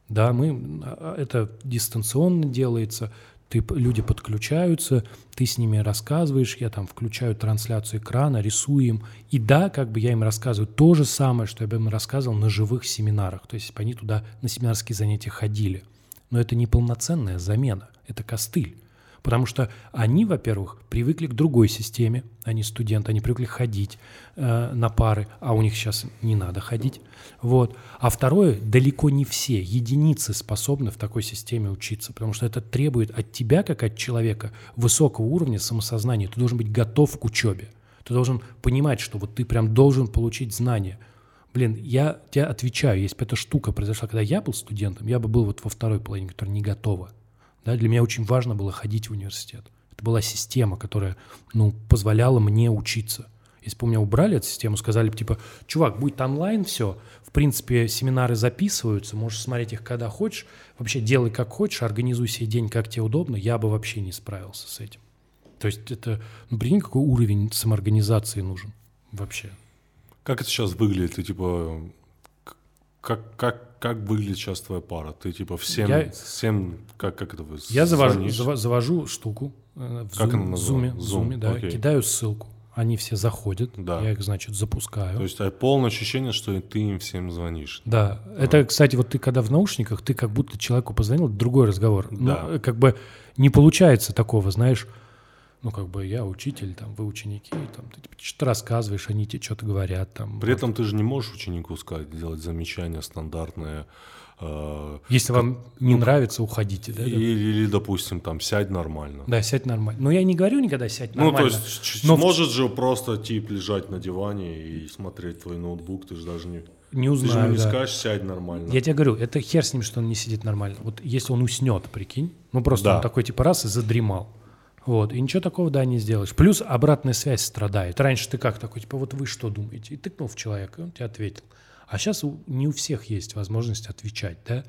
Да, мы, а, это дистанционно делается. Ты, люди подключаются, ты с ними рассказываешь, я там включаю трансляцию экрана, рисую им. И да, как бы я им рассказываю то же самое, что я бы им рассказывал на живых семинарах. То есть они туда на семинарские занятия ходили. Но это не полноценная замена, это костыль. Потому что они, во-первых, привыкли к другой системе, они студенты, они привыкли ходить э, на пары, а у них сейчас не надо ходить. Вот. А второе, далеко не все единицы способны в такой системе учиться, потому что это требует от тебя, как от человека, высокого уровня самосознания. Ты должен быть готов к учебе. Ты должен понимать, что вот ты прям должен получить знания. Блин, я тебе отвечаю, если бы эта штука произошла, когда я был студентом, я бы был вот во второй половине, которая не готова. Да, для меня очень важно было ходить в университет. Это была система, которая ну, позволяла мне учиться. Если бы у меня убрали эту систему, сказали бы, типа, чувак, будет онлайн все, в принципе, семинары записываются, можешь смотреть их когда хочешь, вообще делай как хочешь, организуй себе день, как тебе удобно, я бы вообще не справился с этим. То есть это, ну, прикинь, какой уровень самоорганизации нужен вообще. Как это сейчас выглядит? Ты типа как, как, как выглядит сейчас твоя пара? Ты типа всем, Я- всем как, как это вы Я завожу, звонишь? зава- завожу штуку э, в Как Zoom- она называется? Zoom, Zoom, да, окей. кидаю ссылку. Они все заходят, Да. я их, значит, запускаю. То есть а, полное ощущение, что ты им всем звонишь. Да, это, кстати, вот ты когда в наушниках, ты как будто человеку позвонил, другой разговор. Ну, Да. э, как бы не получается такого, знаешь, ну, как бы я учитель, там, вы ученики, там, ты типа, что-то рассказываешь, они тебе что-то говорят, там. При этом ты же не можешь ученику сказать, делать замечания стандартные. э, Если вам не нравится, уходите, да? или, или, допустим, там, сядь нормально. Да, сядь нормально. Но я не говорю никогда сядь Ну, то нормально. есть, Но в- может же просто тип лежать на диване и смотреть твой ноутбук, ты же даже не... не Ты же узнаю, не да. скажешь, сядь нормально. Я тебе говорю, это хер с ним, что он не сидит нормально. Вот если он уснет, прикинь, ну просто Да. он такой типа раз и задремал. Вот, и ничего такого, да, не сделаешь. Плюс обратная связь страдает. Раньше ты как такой, типа, вот вы что думаете? И тыкнул в человека, и он тебе ответил. А сейчас не у всех есть возможность отвечать, да?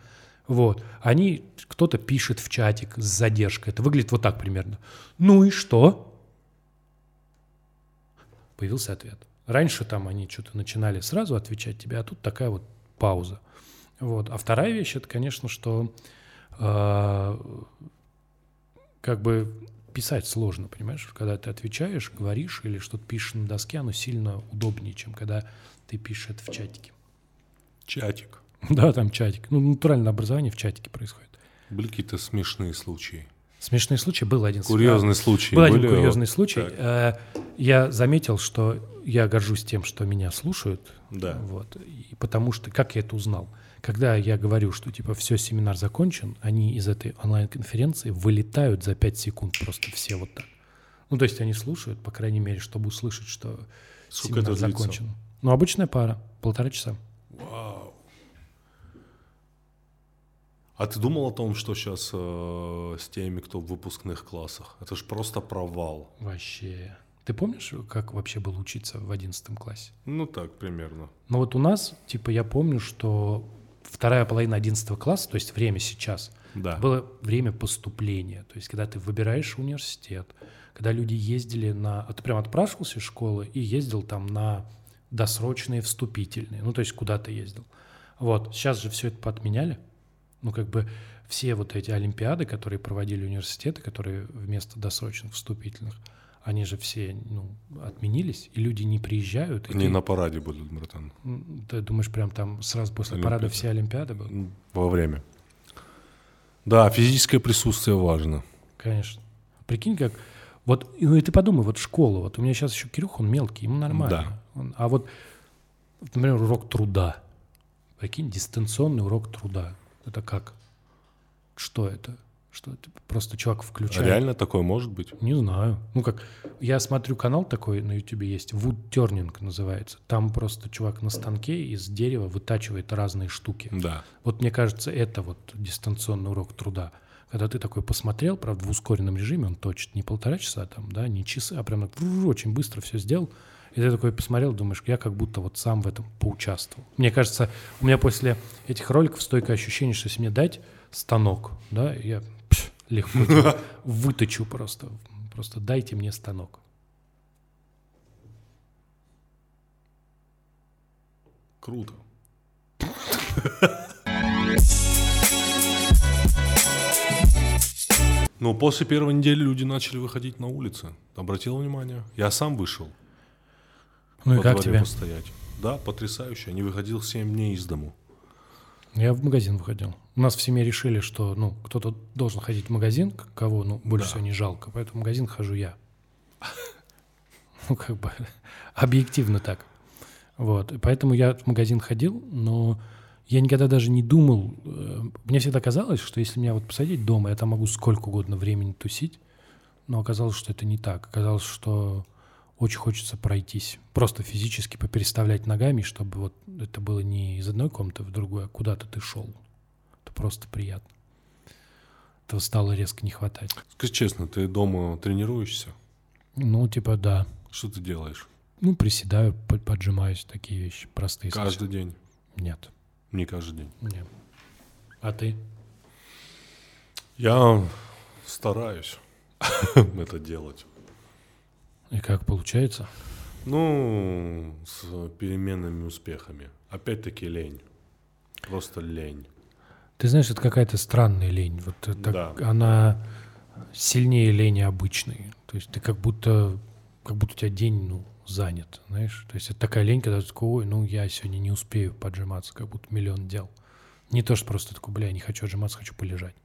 Вот. Они, кто-то пишет в чатик с задержкой. Это выглядит вот так примерно. Ну и что? Появился ответ. Раньше там они что-то начинали сразу отвечать тебе, а тут такая вот пауза. Вот. А вторая вещь, это, конечно, что э, как бы писать сложно, понимаешь? Когда ты отвечаешь, говоришь или что-то пишешь на доске, оно сильно удобнее, чем когда ты пишешь это в чатике. Чатик. [LAUGHS] Да, там чатик. Ну, натуральное образование в чатике происходит. Были какие-то смешные случаи. Смешный случай был один. Курьезные случаи. Был один были? курьезный случай. Так. Э, Я заметил, что я горжусь тем, что меня слушают. Да. Вот. И потому что, как я это узнал? Когда я говорю, что типа все, семинар закончен, они из этой онлайн-конференции вылетают за 5 секунд просто все вот так. Ну, то есть они слушают, по крайней мере, чтобы услышать, что Сколько семинар это длится? закончен. Ну, обычная пара, полтора часа. Вау. А ты думал о том, что сейчас с теми, кто в выпускных классах? Это же просто провал. Вообще. Ты помнишь, как вообще было учиться в 11 классе? Ну так, примерно. Ну вот у нас, типа, я помню, что вторая половина 11 класса, то есть время сейчас, Да. было время поступления. То есть когда ты выбираешь университет, когда люди ездили на... а Ты прям отпрашивался из школы и ездил там на досрочные вступительные. Ну, то есть куда ты ездил. Вот. Сейчас же все это поотменяли. Ну, как бы все вот эти олимпиады, которые проводили университеты, которые вместо досрочных вступительных, они же все ну, отменились, и люди не приезжают. Они ты- на параде будут, братан. Ты думаешь, прям там сразу после Олимпиада. парада все Олимпиады будут? Во время. Да, физическое присутствие важно. Конечно. Прикинь, как... Вот, ну и ты подумай, вот школа, вот у меня сейчас еще Кирюха, он мелкий, ему нормально. Он- а вот, например, урок труда. Прикинь, дистанционный урок труда. Это как? Что это? Что это? Просто А включает. реально такое может быть? Не знаю. Ну как, я смотрю канал такой на ютубе есть, Wood Turning называется. Там просто чувак на станке из дерева вытачивает разные штуки. Да. Вот мне кажется, это вот дистанционный урок труда. Когда ты такой посмотрел, правда, в ускоренном режиме, он точит не полтора часа там, да, не часы, а прям очень быстро все сделал. И ты такой посмотрел, думаешь, я как будто вот сам в этом поучаствовал. Мне кажется, у меня после этих роликов стойкое ощущение, что если мне дать станок, да, я легко [LAUGHS] выточу просто. Просто дайте мне станок. Круто. [LAUGHS] Ну, после первой недели люди начали выходить на улицы. Обратил внимание? Я сам вышел Ну и как дворе тебе? постоять. Да, потрясающе. Я не выходил 7 дней из дому. Я в магазин выходил. У нас в семье решили, что ну, кто-то должен ходить в магазин, кого ну, больше Да. всего не жалко, поэтому в магазин хожу я. [LAUGHS] Ну, как бы объективно так. Вот. И поэтому я в магазин ходил, но я никогда даже не думал. э, Мне всегда казалось, что если меня вот посадить дома, я там могу сколько угодно времени тусить. Но оказалось, что это не так. Оказалось, что очень хочется пройтись. Просто физически попереставлять ногами, чтобы вот это было не из одной комнаты в другую, а куда-то ты шел. Это просто приятно. Этого стало резко не хватать. Скажи честно, ты дома тренируешься? Ну, типа, да. Что ты делаешь? Ну, приседаю, по- поджимаюсь, такие вещи простые. Каждый день? Нет, Не каждый день. нет. А ты? Я стараюсь [LAUGHS] это делать. И как получается? Ну, с переменными успехами. Опять-таки лень. Просто лень. Ты знаешь, это какая-то странная лень. Вот это, Да. она сильнее лени обычной. То есть ты как будто, как будто у тебя день, ну, занят, знаешь. То есть это такая лень, когда ты такой, ой, ну, я сегодня не успею поджиматься, как будто миллион дел. Не то, что просто такой, бля, не хочу отжиматься, хочу полежать.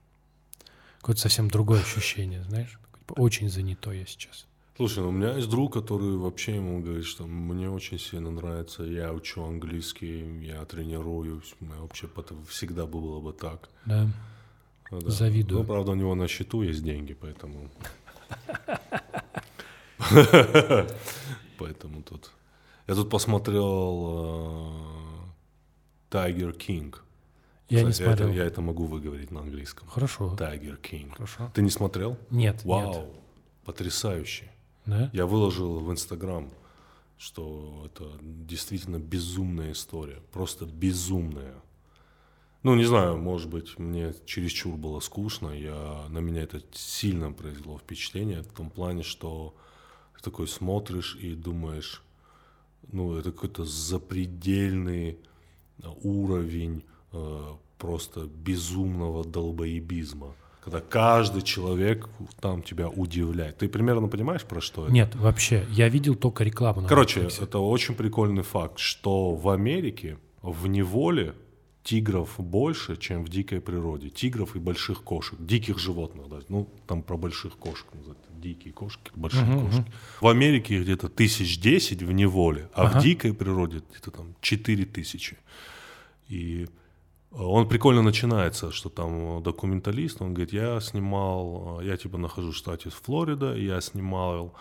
Какое-то совсем другое ощущение, знаешь. Очень занятой я сейчас. Слушай, ну у меня есть друг, который вообще ему говорит, что мне очень сильно нравится, я учу английский, я тренируюсь, у меня вообще всегда было бы так. Да. Ну да. Завидую. Ну, правда, у него на счету есть деньги, поэтому... Поэтому тут... Я тут посмотрел э, Tiger King. Я не смотрел. я это могу выговорить на английском. Хорошо. Tiger King. Хорошо. Ты не смотрел? Нет, Вау, нет. Да? Я выложил в Инстаграм, что это действительно безумная история. Просто безумная. Ну, не знаю, может быть, мне чересчур было скучно. Я, на меня это сильно произвело впечатление в том плане, что ты такой смотришь и думаешь, ну, это какой-то запредельный э, уровень э, просто безумного долбоебизма. Когда каждый человек там тебя удивляет. Ты примерно понимаешь, про что это? Нет, вообще. Я видел только рекламу. на Короче, Netflix. это очень прикольный факт, что в Америке в неволе тигров больше, чем в дикой природе. Тигров и больших кошек, диких животных. Да. Ну, там про больших кошек называют. Дикие кошки, большие Мгм, кошки. В Америке их где-то тысяч десять в неволе, а Ага. в дикой природе где-то там четыре тысячи. И он прикольно начинается, что там э, документалист, он говорит, я снимал, э, я типа нахожусь в штате Флорида, я снимал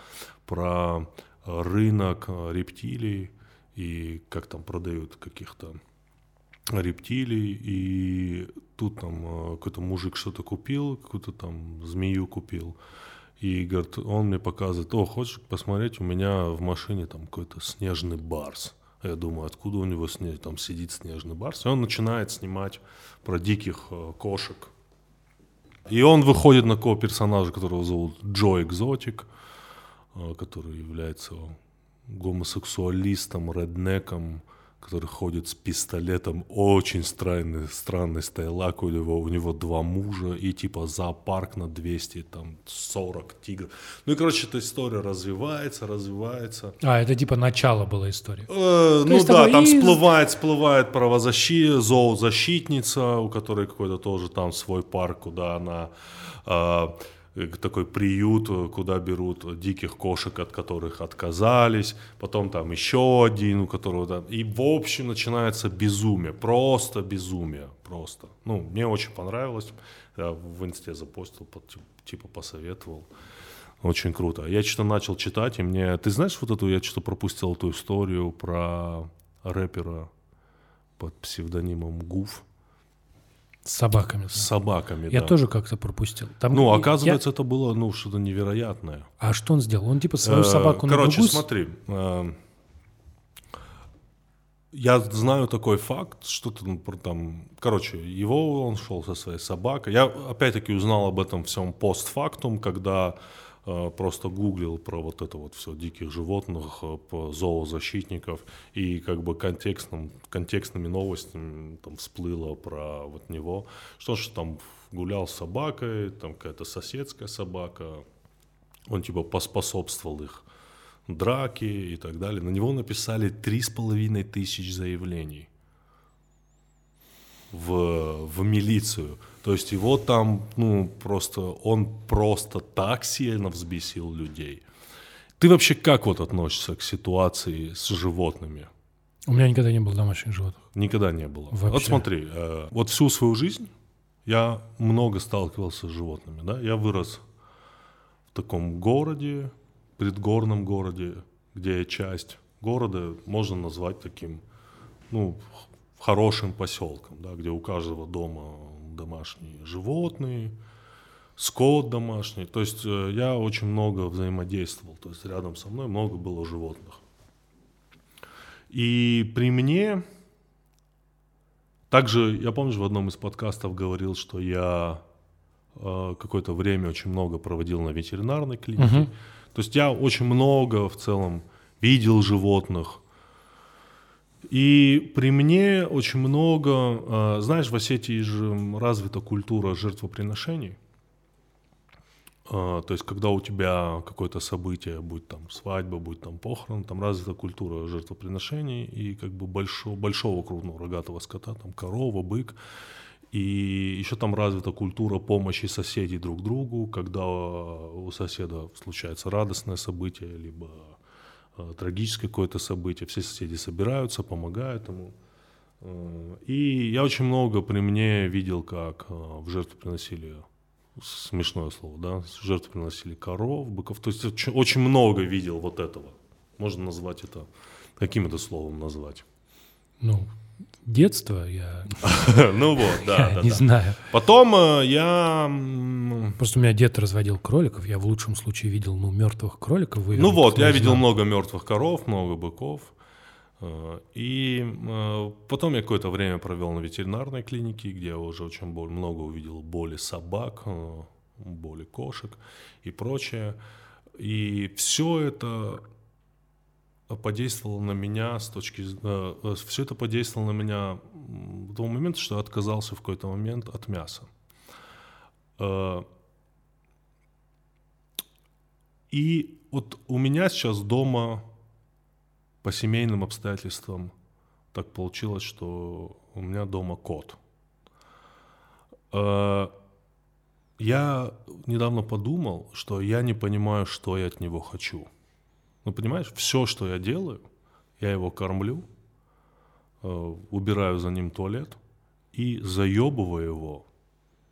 про э, рынок э, рептилий и как там продают каких-то рептилий, и тут там э, какой-то мужик что-то купил, какую-то там змею купил, и говорит, он мне показывает, о, хочешь посмотреть, у меня в машине там какой-то снежный барс. А Я думаю, откуда у него снег, там сидит снежный барс. И он начинает снимать про диких э, кошек. И он выходит на такого персонажа, которого зовут Джо Экзотик, э, который является гомосексуалистом, реднеком, который ходит с пистолетом, очень странный, странный стайлак у него, у него два мужа и типа зоопарк на 200, там 40 тигров. Ну и, короче, эта история развивается, развивается. А, это типа начало была история. Э, ну да, там из- всплывает, всплывает правозащита, зоозащитница, у которой какой-то тоже там свой парк, куда она э, такой приют, э, куда берут диких кошек, от которых отказались, потом там еще один, у которого там, и в общем начинается безумие, просто безумие, просто. Ну, мне очень понравилось, я в инсте запостил, типа посоветовал. Очень круто. Я что-то начал читать, и мне... Ты знаешь вот эту, я что-то пропустил эту историю про рэпера под псевдонимом Гуф С собаками. с собаками, Я да. тоже как-то пропустил. Там Ну, я- оказывается, это было, ну, что-то невероятное. А что он сделал? Он типа свою Э, собаку на Короче, смотри. э, Я знаю такой факт, что то ну, там, короче, его он шел со своей собакой. Я опять-таки узнал об этом всем постфактум, когда просто гуглил про вот это вот все диких животных, э, зоозащитников и как бы контекстным, контекстными новостями там всплыло про вот него, что ж там гулял с собакой, там какая-то соседская собака, он типа поспособствовал их драке и так далее. На него написали три с половиной тысяч заявлений в, в милицию. То есть его там, ну, просто, он просто так сильно взбесил людей. Ты вообще как вот относишься к ситуации с животными? У меня никогда не было домашних животных. Никогда не было. Вообще. Вот смотри, э, вот всю свою жизнь я много сталкивался с животными, да. Я вырос в таком городе, предгорном городе, где часть города можно назвать таким, ну, хорошим поселком, да, где у каждого дома домашние животные, скот домашний. То есть э, я очень много взаимодействовал, то есть рядом со мной много было животных. И при мне также, я помню, в одном из подкастов говорил, что я э, какое-то время очень много проводил на ветеринарной клинике. Мгм. То есть я очень много в целом видел животных. И при мне очень много, э, знаешь, в Осетии же развита культура жертвоприношений. А, то есть, когда у тебя какое-то событие, будь там свадьба, будь там похорон, там развита культура жертвоприношений и как бы большого, большого крупного рогатого скота, там корова, бык. И еще там развита культура помощи соседей друг другу, когда у соседа случается радостное событие, либо трагическое какое-то событие, все соседи собираются, помогают ему. Э, и я очень много при мне видел, как э, в жертву приносили смешное слово, да, жертвы приносили коров, быков, то есть очень, очень много видел вот этого. Можно назвать это, каким это словом назвать? Ну, детство я... [LAUGHS] Ну вот, да. [LAUGHS] Не знаю. Потом э, я... Просто у меня дед разводил кроликов, я в лучшем случае видел, ну, мертвых кроликов. Ну вот, я видел много мертвых коров, много быков. Э, и э, потом я какое-то время провел на ветеринарной клинике, где я уже очень много увидел боли собак, э, боли кошек и прочее. И все это подействовало на меня с точки... Все это подействовало на меня в того момента, что я отказался в какой-то момент от мяса. И вот у меня сейчас дома по семейным обстоятельствам так получилось, что у меня дома кот. Э, я недавно подумал, что я не понимаю, что я от него хочу. Ну, понимаешь, все, что я делаю, я его кормлю, э, убираю за ним туалет и заебываю его,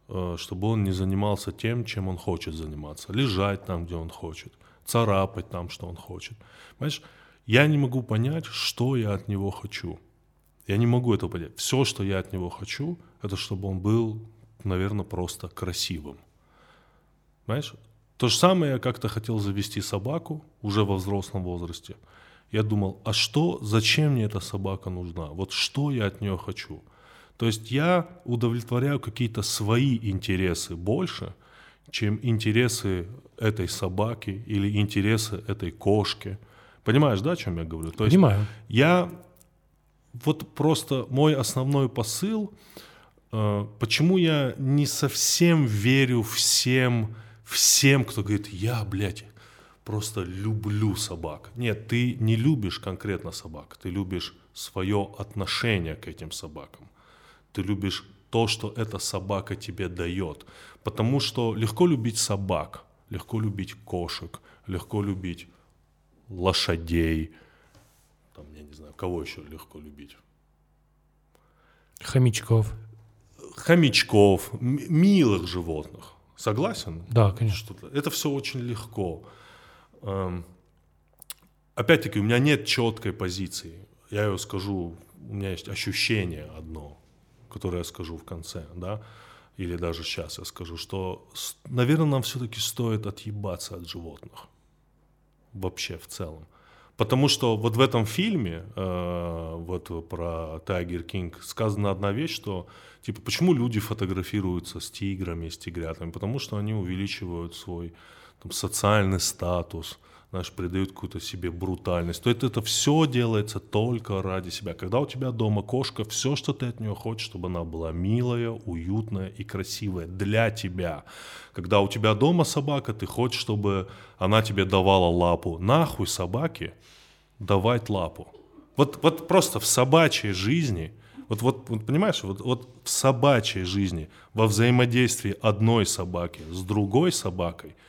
э, чтобы он не занимался тем, чем он хочет заниматься. Лежать там, где он хочет, царапать там, что он хочет. Понимаешь, я не могу понять, что я от него хочу. Я не могу это понять. Все, что я от него хочу, это чтобы он был, наверное, просто красивым. Знаешь? То же самое я как-то хотел завести собаку уже во взрослом возрасте. Я думал, а что, зачем мне эта собака нужна? Вот что я от нее хочу? То есть я удовлетворяю какие-то свои интересы больше, чем интересы этой собаки или интересы этой кошки – Понимаешь, да, о чем я говорю? То Понимаю. Есть я вот просто мой основной посыл, э, почему я не совсем верю всем, всем, кто говорит, я, блядь, просто люблю собак. Нет, ты не любишь конкретно собак, ты любишь свое отношение к этим собакам. Ты любишь то, что эта собака тебе дает. Потому что легко любить собак, легко любить кошек, легко любить лошадей, там, я не знаю, кого еще легко любить? Хомячков. Хомячков, милых животных. Согласен? Да, конечно. Это все очень легко. Эм, опять-таки, у меня нет четкой позиции. Я ее скажу, у меня есть ощущение одно, которое я скажу в конце, да, или даже сейчас я скажу, что, наверное, нам все-таки стоит отъебаться от животных вообще в целом. Потому что вот в этом фильме, э, вот про Тайгер Кинг, сказана одна вещь, что типа почему люди фотографируются с тиграми, с тигрятами? Потому что они увеличивают свой там, социальный статус, знаешь, придают какую-то себе брутальность. То есть это все делается только ради себя. Когда у тебя дома кошка, все, что ты от нее хочешь, чтобы она была милая, уютная и красивая для тебя. Когда у тебя дома собака, ты хочешь, чтобы она тебе давала лапу. Нахуй собаке давать лапу. Вот, вот просто в собачьей жизни, вот, вот, вот понимаешь, вот, вот в собачьей жизни, во взаимодействии одной собаки с другой собакой –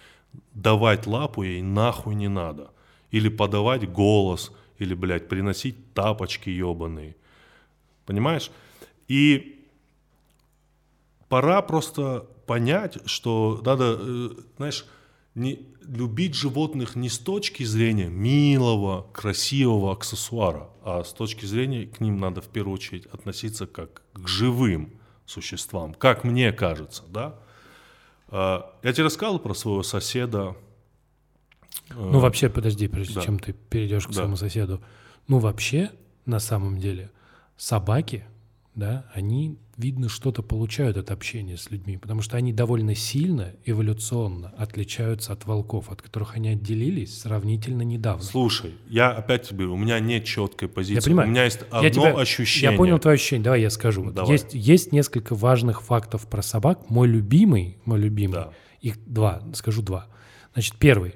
давать лапу ей нахуй не надо. Или подавать голос, или, блядь, приносить тапочки ебаные. Понимаешь? И пора просто понять, что надо, э, знаешь, не, любить животных не с точки зрения милого, красивого аксессуара, а с точки зрения к ним надо в первую очередь относиться как к живым существам, как мне кажется, да? А, я тебе рассказывал про своего соседа. Ну, вообще, подожди, прежде да. чем ты перейдешь к да. своему соседу. Ну, вообще, на самом деле, собаки да, они, видно, что-то получают от общения с людьми, потому что они довольно сильно, эволюционно отличаются от волков, от которых они отделились сравнительно недавно. Слушай, я опять тебе говорю, у меня нет четкой позиции. Я понимаю. У меня есть одно Я тебя- ощущение. Я понял твое ощущение, давай я скажу. Давай. Есть, есть несколько важных фактов про собак. Мой любимый, мой любимый, Да. их два, скажу два. Значит, первый.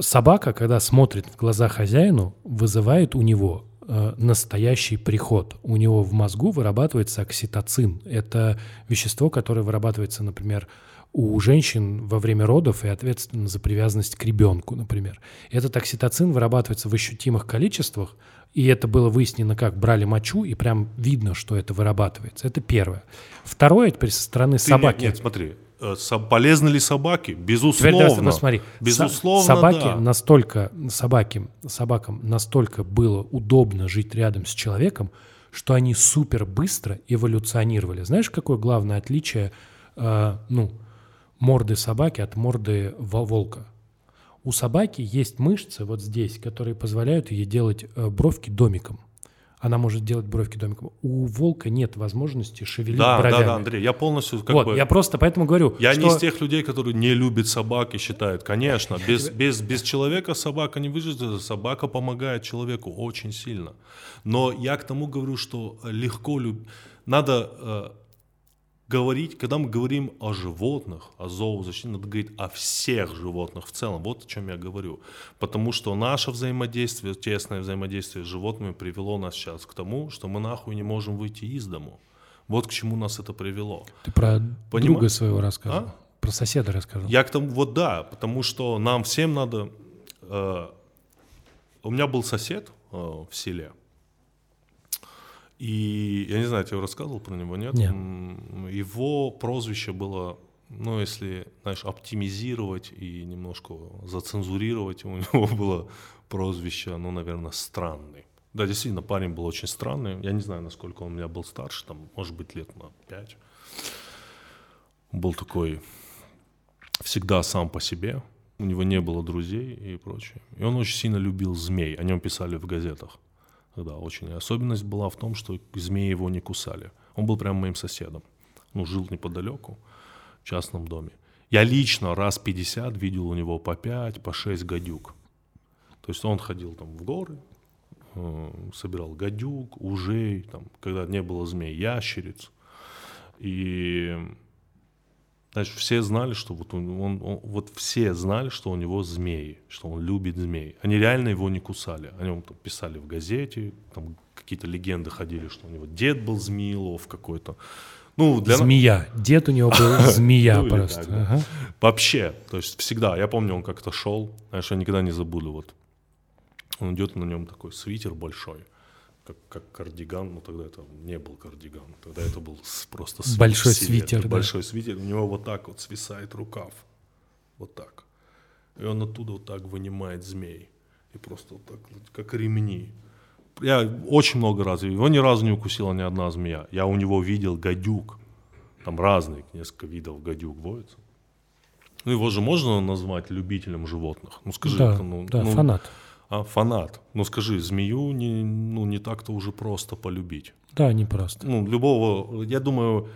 Собака, когда смотрит в глаза хозяину, вызывает у него э, настоящий приход. У него в мозгу вырабатывается окситоцин. Это вещество, которое вырабатывается, например, у женщин во время родов и ответственно за привязанность к ребенку, например. Этот окситоцин вырабатывается в ощутимых количествах, и это было выяснено, как брали мочу, и прям видно, что это вырабатывается. Это первое. Второе, теперь со стороны Ты- собаки. Нет, нет, смотри. Э, полезны ли собаки? Теперь Безусловно. давай, ну, смотри, Безусловно, со- собаки да. настолько, собаки, собакам настолько было удобно жить рядом с человеком, что они супер быстро эволюционировали. Знаешь, какое главное отличие, э, ну, морды собаки от морды во- волка? У собаки есть мышцы вот здесь, которые позволяют ей делать э, бровки домиком. Она может делать бровки домиком. У волка нет возможности шевелить Да, да, бровями. да, Андрей, я полностью как вот, бы... я просто поэтому говорю, Я что... не из тех людей, которые не любят собак и считают, конечно, [LAUGHS] без, без, без человека собака не выживет, собака помогает человеку очень сильно. Но я к тому говорю, что легко люб... Надо э, говорить, когда мы говорим о животных, о зоозащите, надо говорить о всех животных в целом. Вот о чем я говорю. Потому что наше взаимодействие, тесное взаимодействие с животными привело нас сейчас к тому, что мы нахуй не можем выйти из дому. Вот к чему нас это привело. Ты про Понима- друга своего рассказывал. А? Про соседа рассказывал. Я к тому, вот да, потому что нам всем надо... э, у меня был сосед э, в селе, и я не знаю, я тебе рассказывал про него, нет? Нет. Его прозвище было, ну, если, знаешь, оптимизировать и немножко зацензурировать, [LAUGHS] у него было прозвище, ну, наверное, странный. Да, действительно, парень был очень странный. Я не знаю, насколько он у меня был старше, там, может быть, лет на пять. Был такой всегда сам по себе. У него не было друзей и прочее. И он очень сильно любил змей. О нем писали в газетах. Да, очень. Особенность была в том, что змеи его не кусали. Он был прям моим соседом. Ну, жил неподалеку, в частном доме. Я лично раз 50 видел у него по 5, по 6 гадюк. То есть он ходил там в горы, э, собирал гадюк, ужей, там, когда не было змей, ящериц. И Значит, все знали, что вот он, он- он- вот все знали, что у него змеи, что он любит змей. Они реально его не кусали. О нем там писали в газете, там какие-то легенды ходили, что у него дед был змеелов какой-то. Ну, для Змея. Дед у него был [LAUGHS] змея Ну, просто. так, да. Ага. Вообще, то есть всегда. Я помню, он как-то шел, знаешь, я никогда не забуду. Вот он идет на нем такой свитер большой, как, как кардиган, но тогда это не был кардиган, тогда это был просто свитер, Большой свитер, да. Большой свитер, у него вот так вот свисает рукав, вот так. И он оттуда вот так вынимает змей. И просто вот так, как ремни. Я очень много раз, его ни разу не укусила ни одна змея. Я у него видел гадюк. Там разные, несколько видов гадюк водятся. Ну, его же можно назвать любителем животных? Ну, скажи. Да, это, ну, да, ну, фанат. А, фанат. Ну, скажи, змею не, ну, не так-то уже просто полюбить. Да, не просто. Ну, любого, я думаю,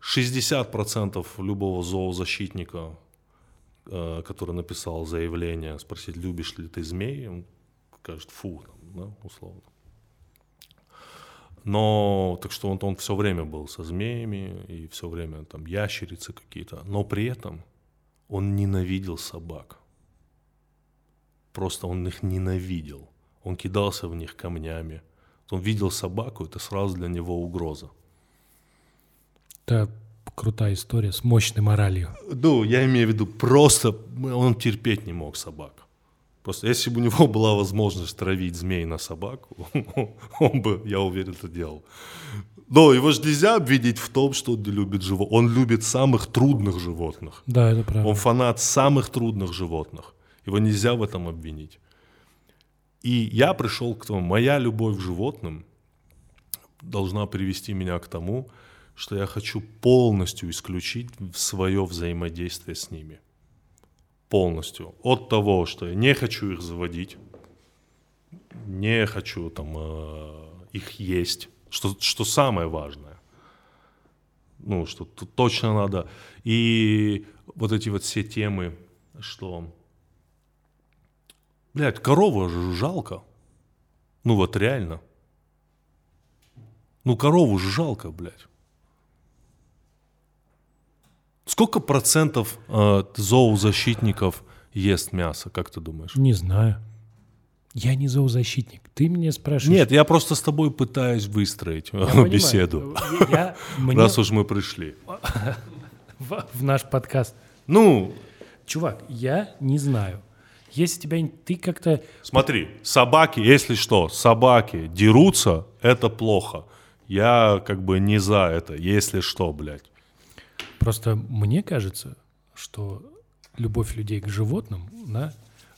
60% любого зоозащитника, э, который написал заявление, спросить, любишь ли ты змей, он скажет, фу, там, да, условно. Но, так что он, он все время был со змеями, и все время там ящерицы какие-то. Но при этом он ненавидел собак. Просто он их ненавидел. Он кидался в них камнями. Он видел собаку, это сразу для него угроза. Это крутая история с мощной моралью. Ну, я имею в виду, просто он терпеть не мог собак. Просто если бы у него была возможность травить змей на собаку, [LAUGHS] он бы, я уверен, это делал. Но его же нельзя обвинить в том, что он не любит животных. Он любит самых трудных животных. Да, это правда. Он фанат самых трудных животных. Его нельзя в этом обвинить. И я пришел к тому, моя любовь к животным должна привести меня к тому, что я хочу полностью исключить свое взаимодействие с ними. Полностью. От того, что я не хочу их заводить, не хочу там э, их есть, Что, что самое важное. Ну, что точно надо. И вот эти вот все темы, что... Блядь, корову же жалко. Ну вот реально. Ну корову же жалко, блядь. Сколько процентов э, зоозащитников ест мясо, как ты думаешь? Не знаю. Я не зоозащитник. Ты меня спрашиваешь. Нет, я просто с тобой пытаюсь выстроить э, Я понимаю. беседу. Я- [LAUGHS] мне Раз уж мы пришли. [LAUGHS] в, в наш подкаст. Ну, Чувак, я не знаю. Если тебя ты как-то смотри, собаки, если что, собаки дерутся, это плохо. Я как бы не за это, если что, блядь. Просто мне кажется, что любовь людей к животным, да,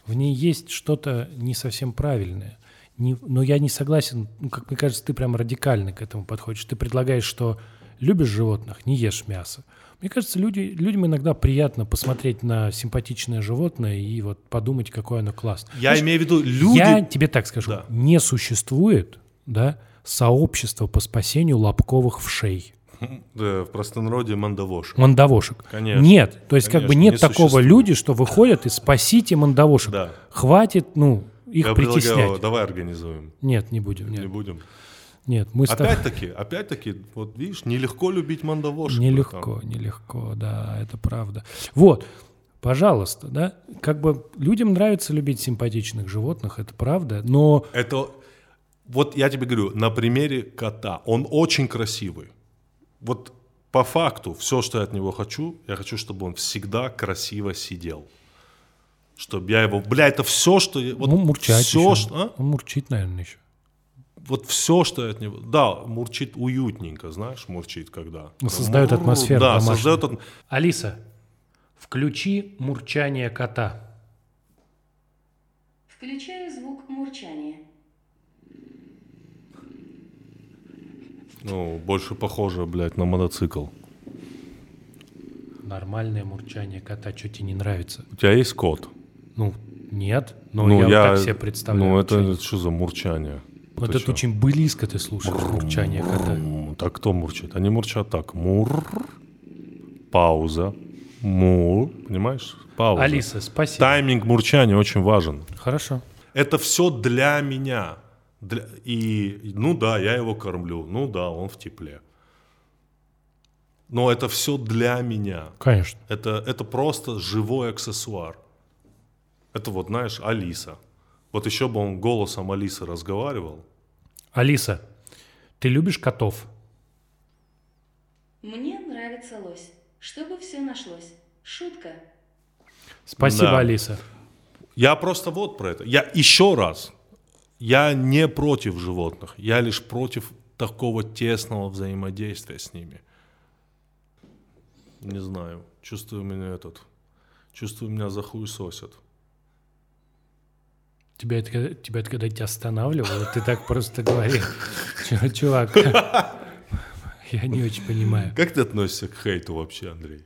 в ней есть что-то не совсем правильное. Не- но я не согласен, ну, как мне кажется, ты прям радикально к этому подходишь. Ты предлагаешь, что любишь животных, не ешь мясо. Мне кажется, люди, людям иногда приятно посмотреть на симпатичное животное и вот подумать, какое оно классное. Я имею в виду, люди... Я тебе так скажу, Да. не существует да, сообщества по спасению лобковых вшей. Да, в простонародье мандавошек. Мандавошек. Конечно, Нет, то есть как бы конечно, нет не такого существует. люди, что выходят и спасите мандавошек. Да. Хватит, ну, их Я притеснять. давай организуем. Нет, не будем, Не нет. будем. Нет, мы с тобой... Опять-таки, опять-таки, вот видишь, нелегко любить мандавошек. Нелегко, нелегко, да, это правда. Вот, пожалуйста, да, как бы людям нравится любить симпатичных животных, это правда, но Это, вот я тебе говорю, на примере кота, он очень красивый. Вот по факту, все, что я от него хочу, я хочу, чтобы он всегда красиво сидел. Чтобы я его, бля, это все, что я, вот ну, мурчать все, еще. что, а? Он мурчит, наверное, еще. Вот все, что я от него, да, мурчит уютненько, знаешь, мурчит когда. Ну, создает Мур, атмосферу Да, домашнюю. создает Алиса, включи мурчание кота. Включаю звук мурчания. ну, больше похоже, блядь, на мотоцикл. Нормальное мурчание кота, что тебе не нравится? У тебя есть кот? Ну, нет, но ну, я, вот так себе представляю. Ну, это что за мурчание? Вот это очень близко ты слушаешь мурчание кота. Так кто мурчит? Они мурчат так. Мур. Пауза. Мур. Понимаешь? Пауза. Алиса, спасибо. Тайминг мурчания очень важен. Хорошо. Это все для меня. Для- И, ну да, я его кормлю. Ну да, он в тепле. Но это все для меня. Конечно. Это, это просто живой аксессуар. Это вот, знаешь, Алиса. Вот еще бы он голосом Алисы разговаривал. Алиса, ты любишь котов? Мне нравится лось. Чтобы все нашлось. Шутка. Спасибо, Да. Алиса. Я просто вот про это. Я еще раз. Я не против животных. Я лишь против такого тесного взаимодействия с ними. Не знаю. Чувствую меня этот. Чувствую меня за хуй сосят. Тебя это, тебя это когда тебя останавливало, ты так просто говорил. Чё, Чувак, я не очень понимаю. Как ты относишься к хейту вообще, Андрей?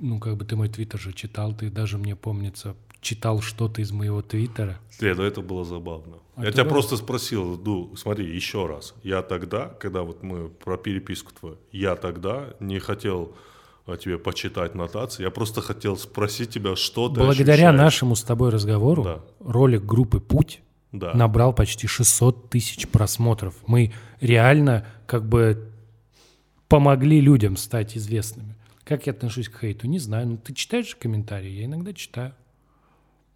Ну, как бы ты мой твиттер же читал, ты даже, мне помнится, читал что-то из моего твиттера. Нет, ну это было забавно. А я тебя да? просто спросил, ну, смотри, еще раз. Я тогда, когда вот мы про переписку твою, я тогда не хотел тебе почитать нотации, я просто хотел спросить тебя, что ты Благодаря ощущаешь. нашему с тобой разговору Да. ролик группы «Путь» Да. набрал почти 600 тысяч просмотров. Мы реально как бы помогли людям стать известными. Как я отношусь к хейту? Не знаю. Ну, ты читаешь комментарии? Я иногда читаю.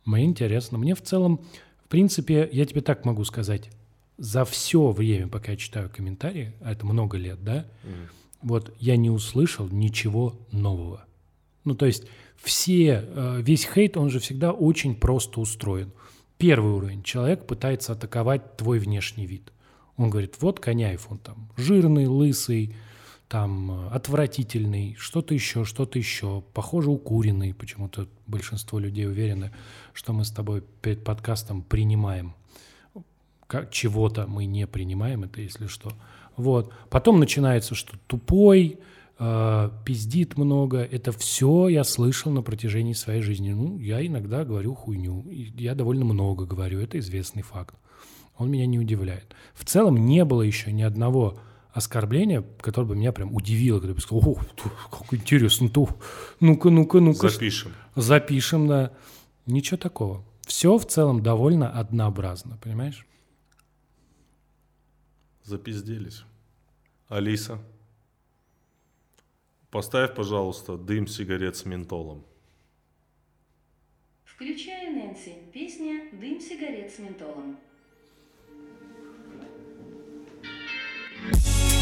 Мне интересно. Мне в целом, в принципе, я тебе так могу сказать, за все время, пока я читаю комментарии, а это много лет, да, вот я не услышал ничего нового. Ну, то есть все, э, весь хейт, он же всегда очень просто устроен. Первый уровень. Человек пытается атаковать твой внешний вид. Он говорит, вот Коняев, он там жирный, лысый, там э, отвратительный, что-то еще, что-то еще, похоже, укуренный. Почему-то большинство людей уверены, что мы с тобой перед подкастом принимаем как чего-то мы не принимаем, это если что. Вот. Потом начинается, что тупой, э, пиздит много. Это все я слышал на протяжении своей жизни. Ну, я иногда говорю хуйню. Я довольно много говорю, это известный факт. Он меня не удивляет. В целом не было еще ни одного оскорбления, которое бы меня прям удивило, когда бы сказал, о, как интересно, то, ну-ка, ну-ка, ну-ка. Запишем. Запишем, да. Ничего такого. Все в целом довольно однообразно, понимаешь? запизделись. Алиса, поставь, пожалуйста, дым сигарет с ментолом. Включая Нэнси, песня «Дым сигарет с ментолом». thank you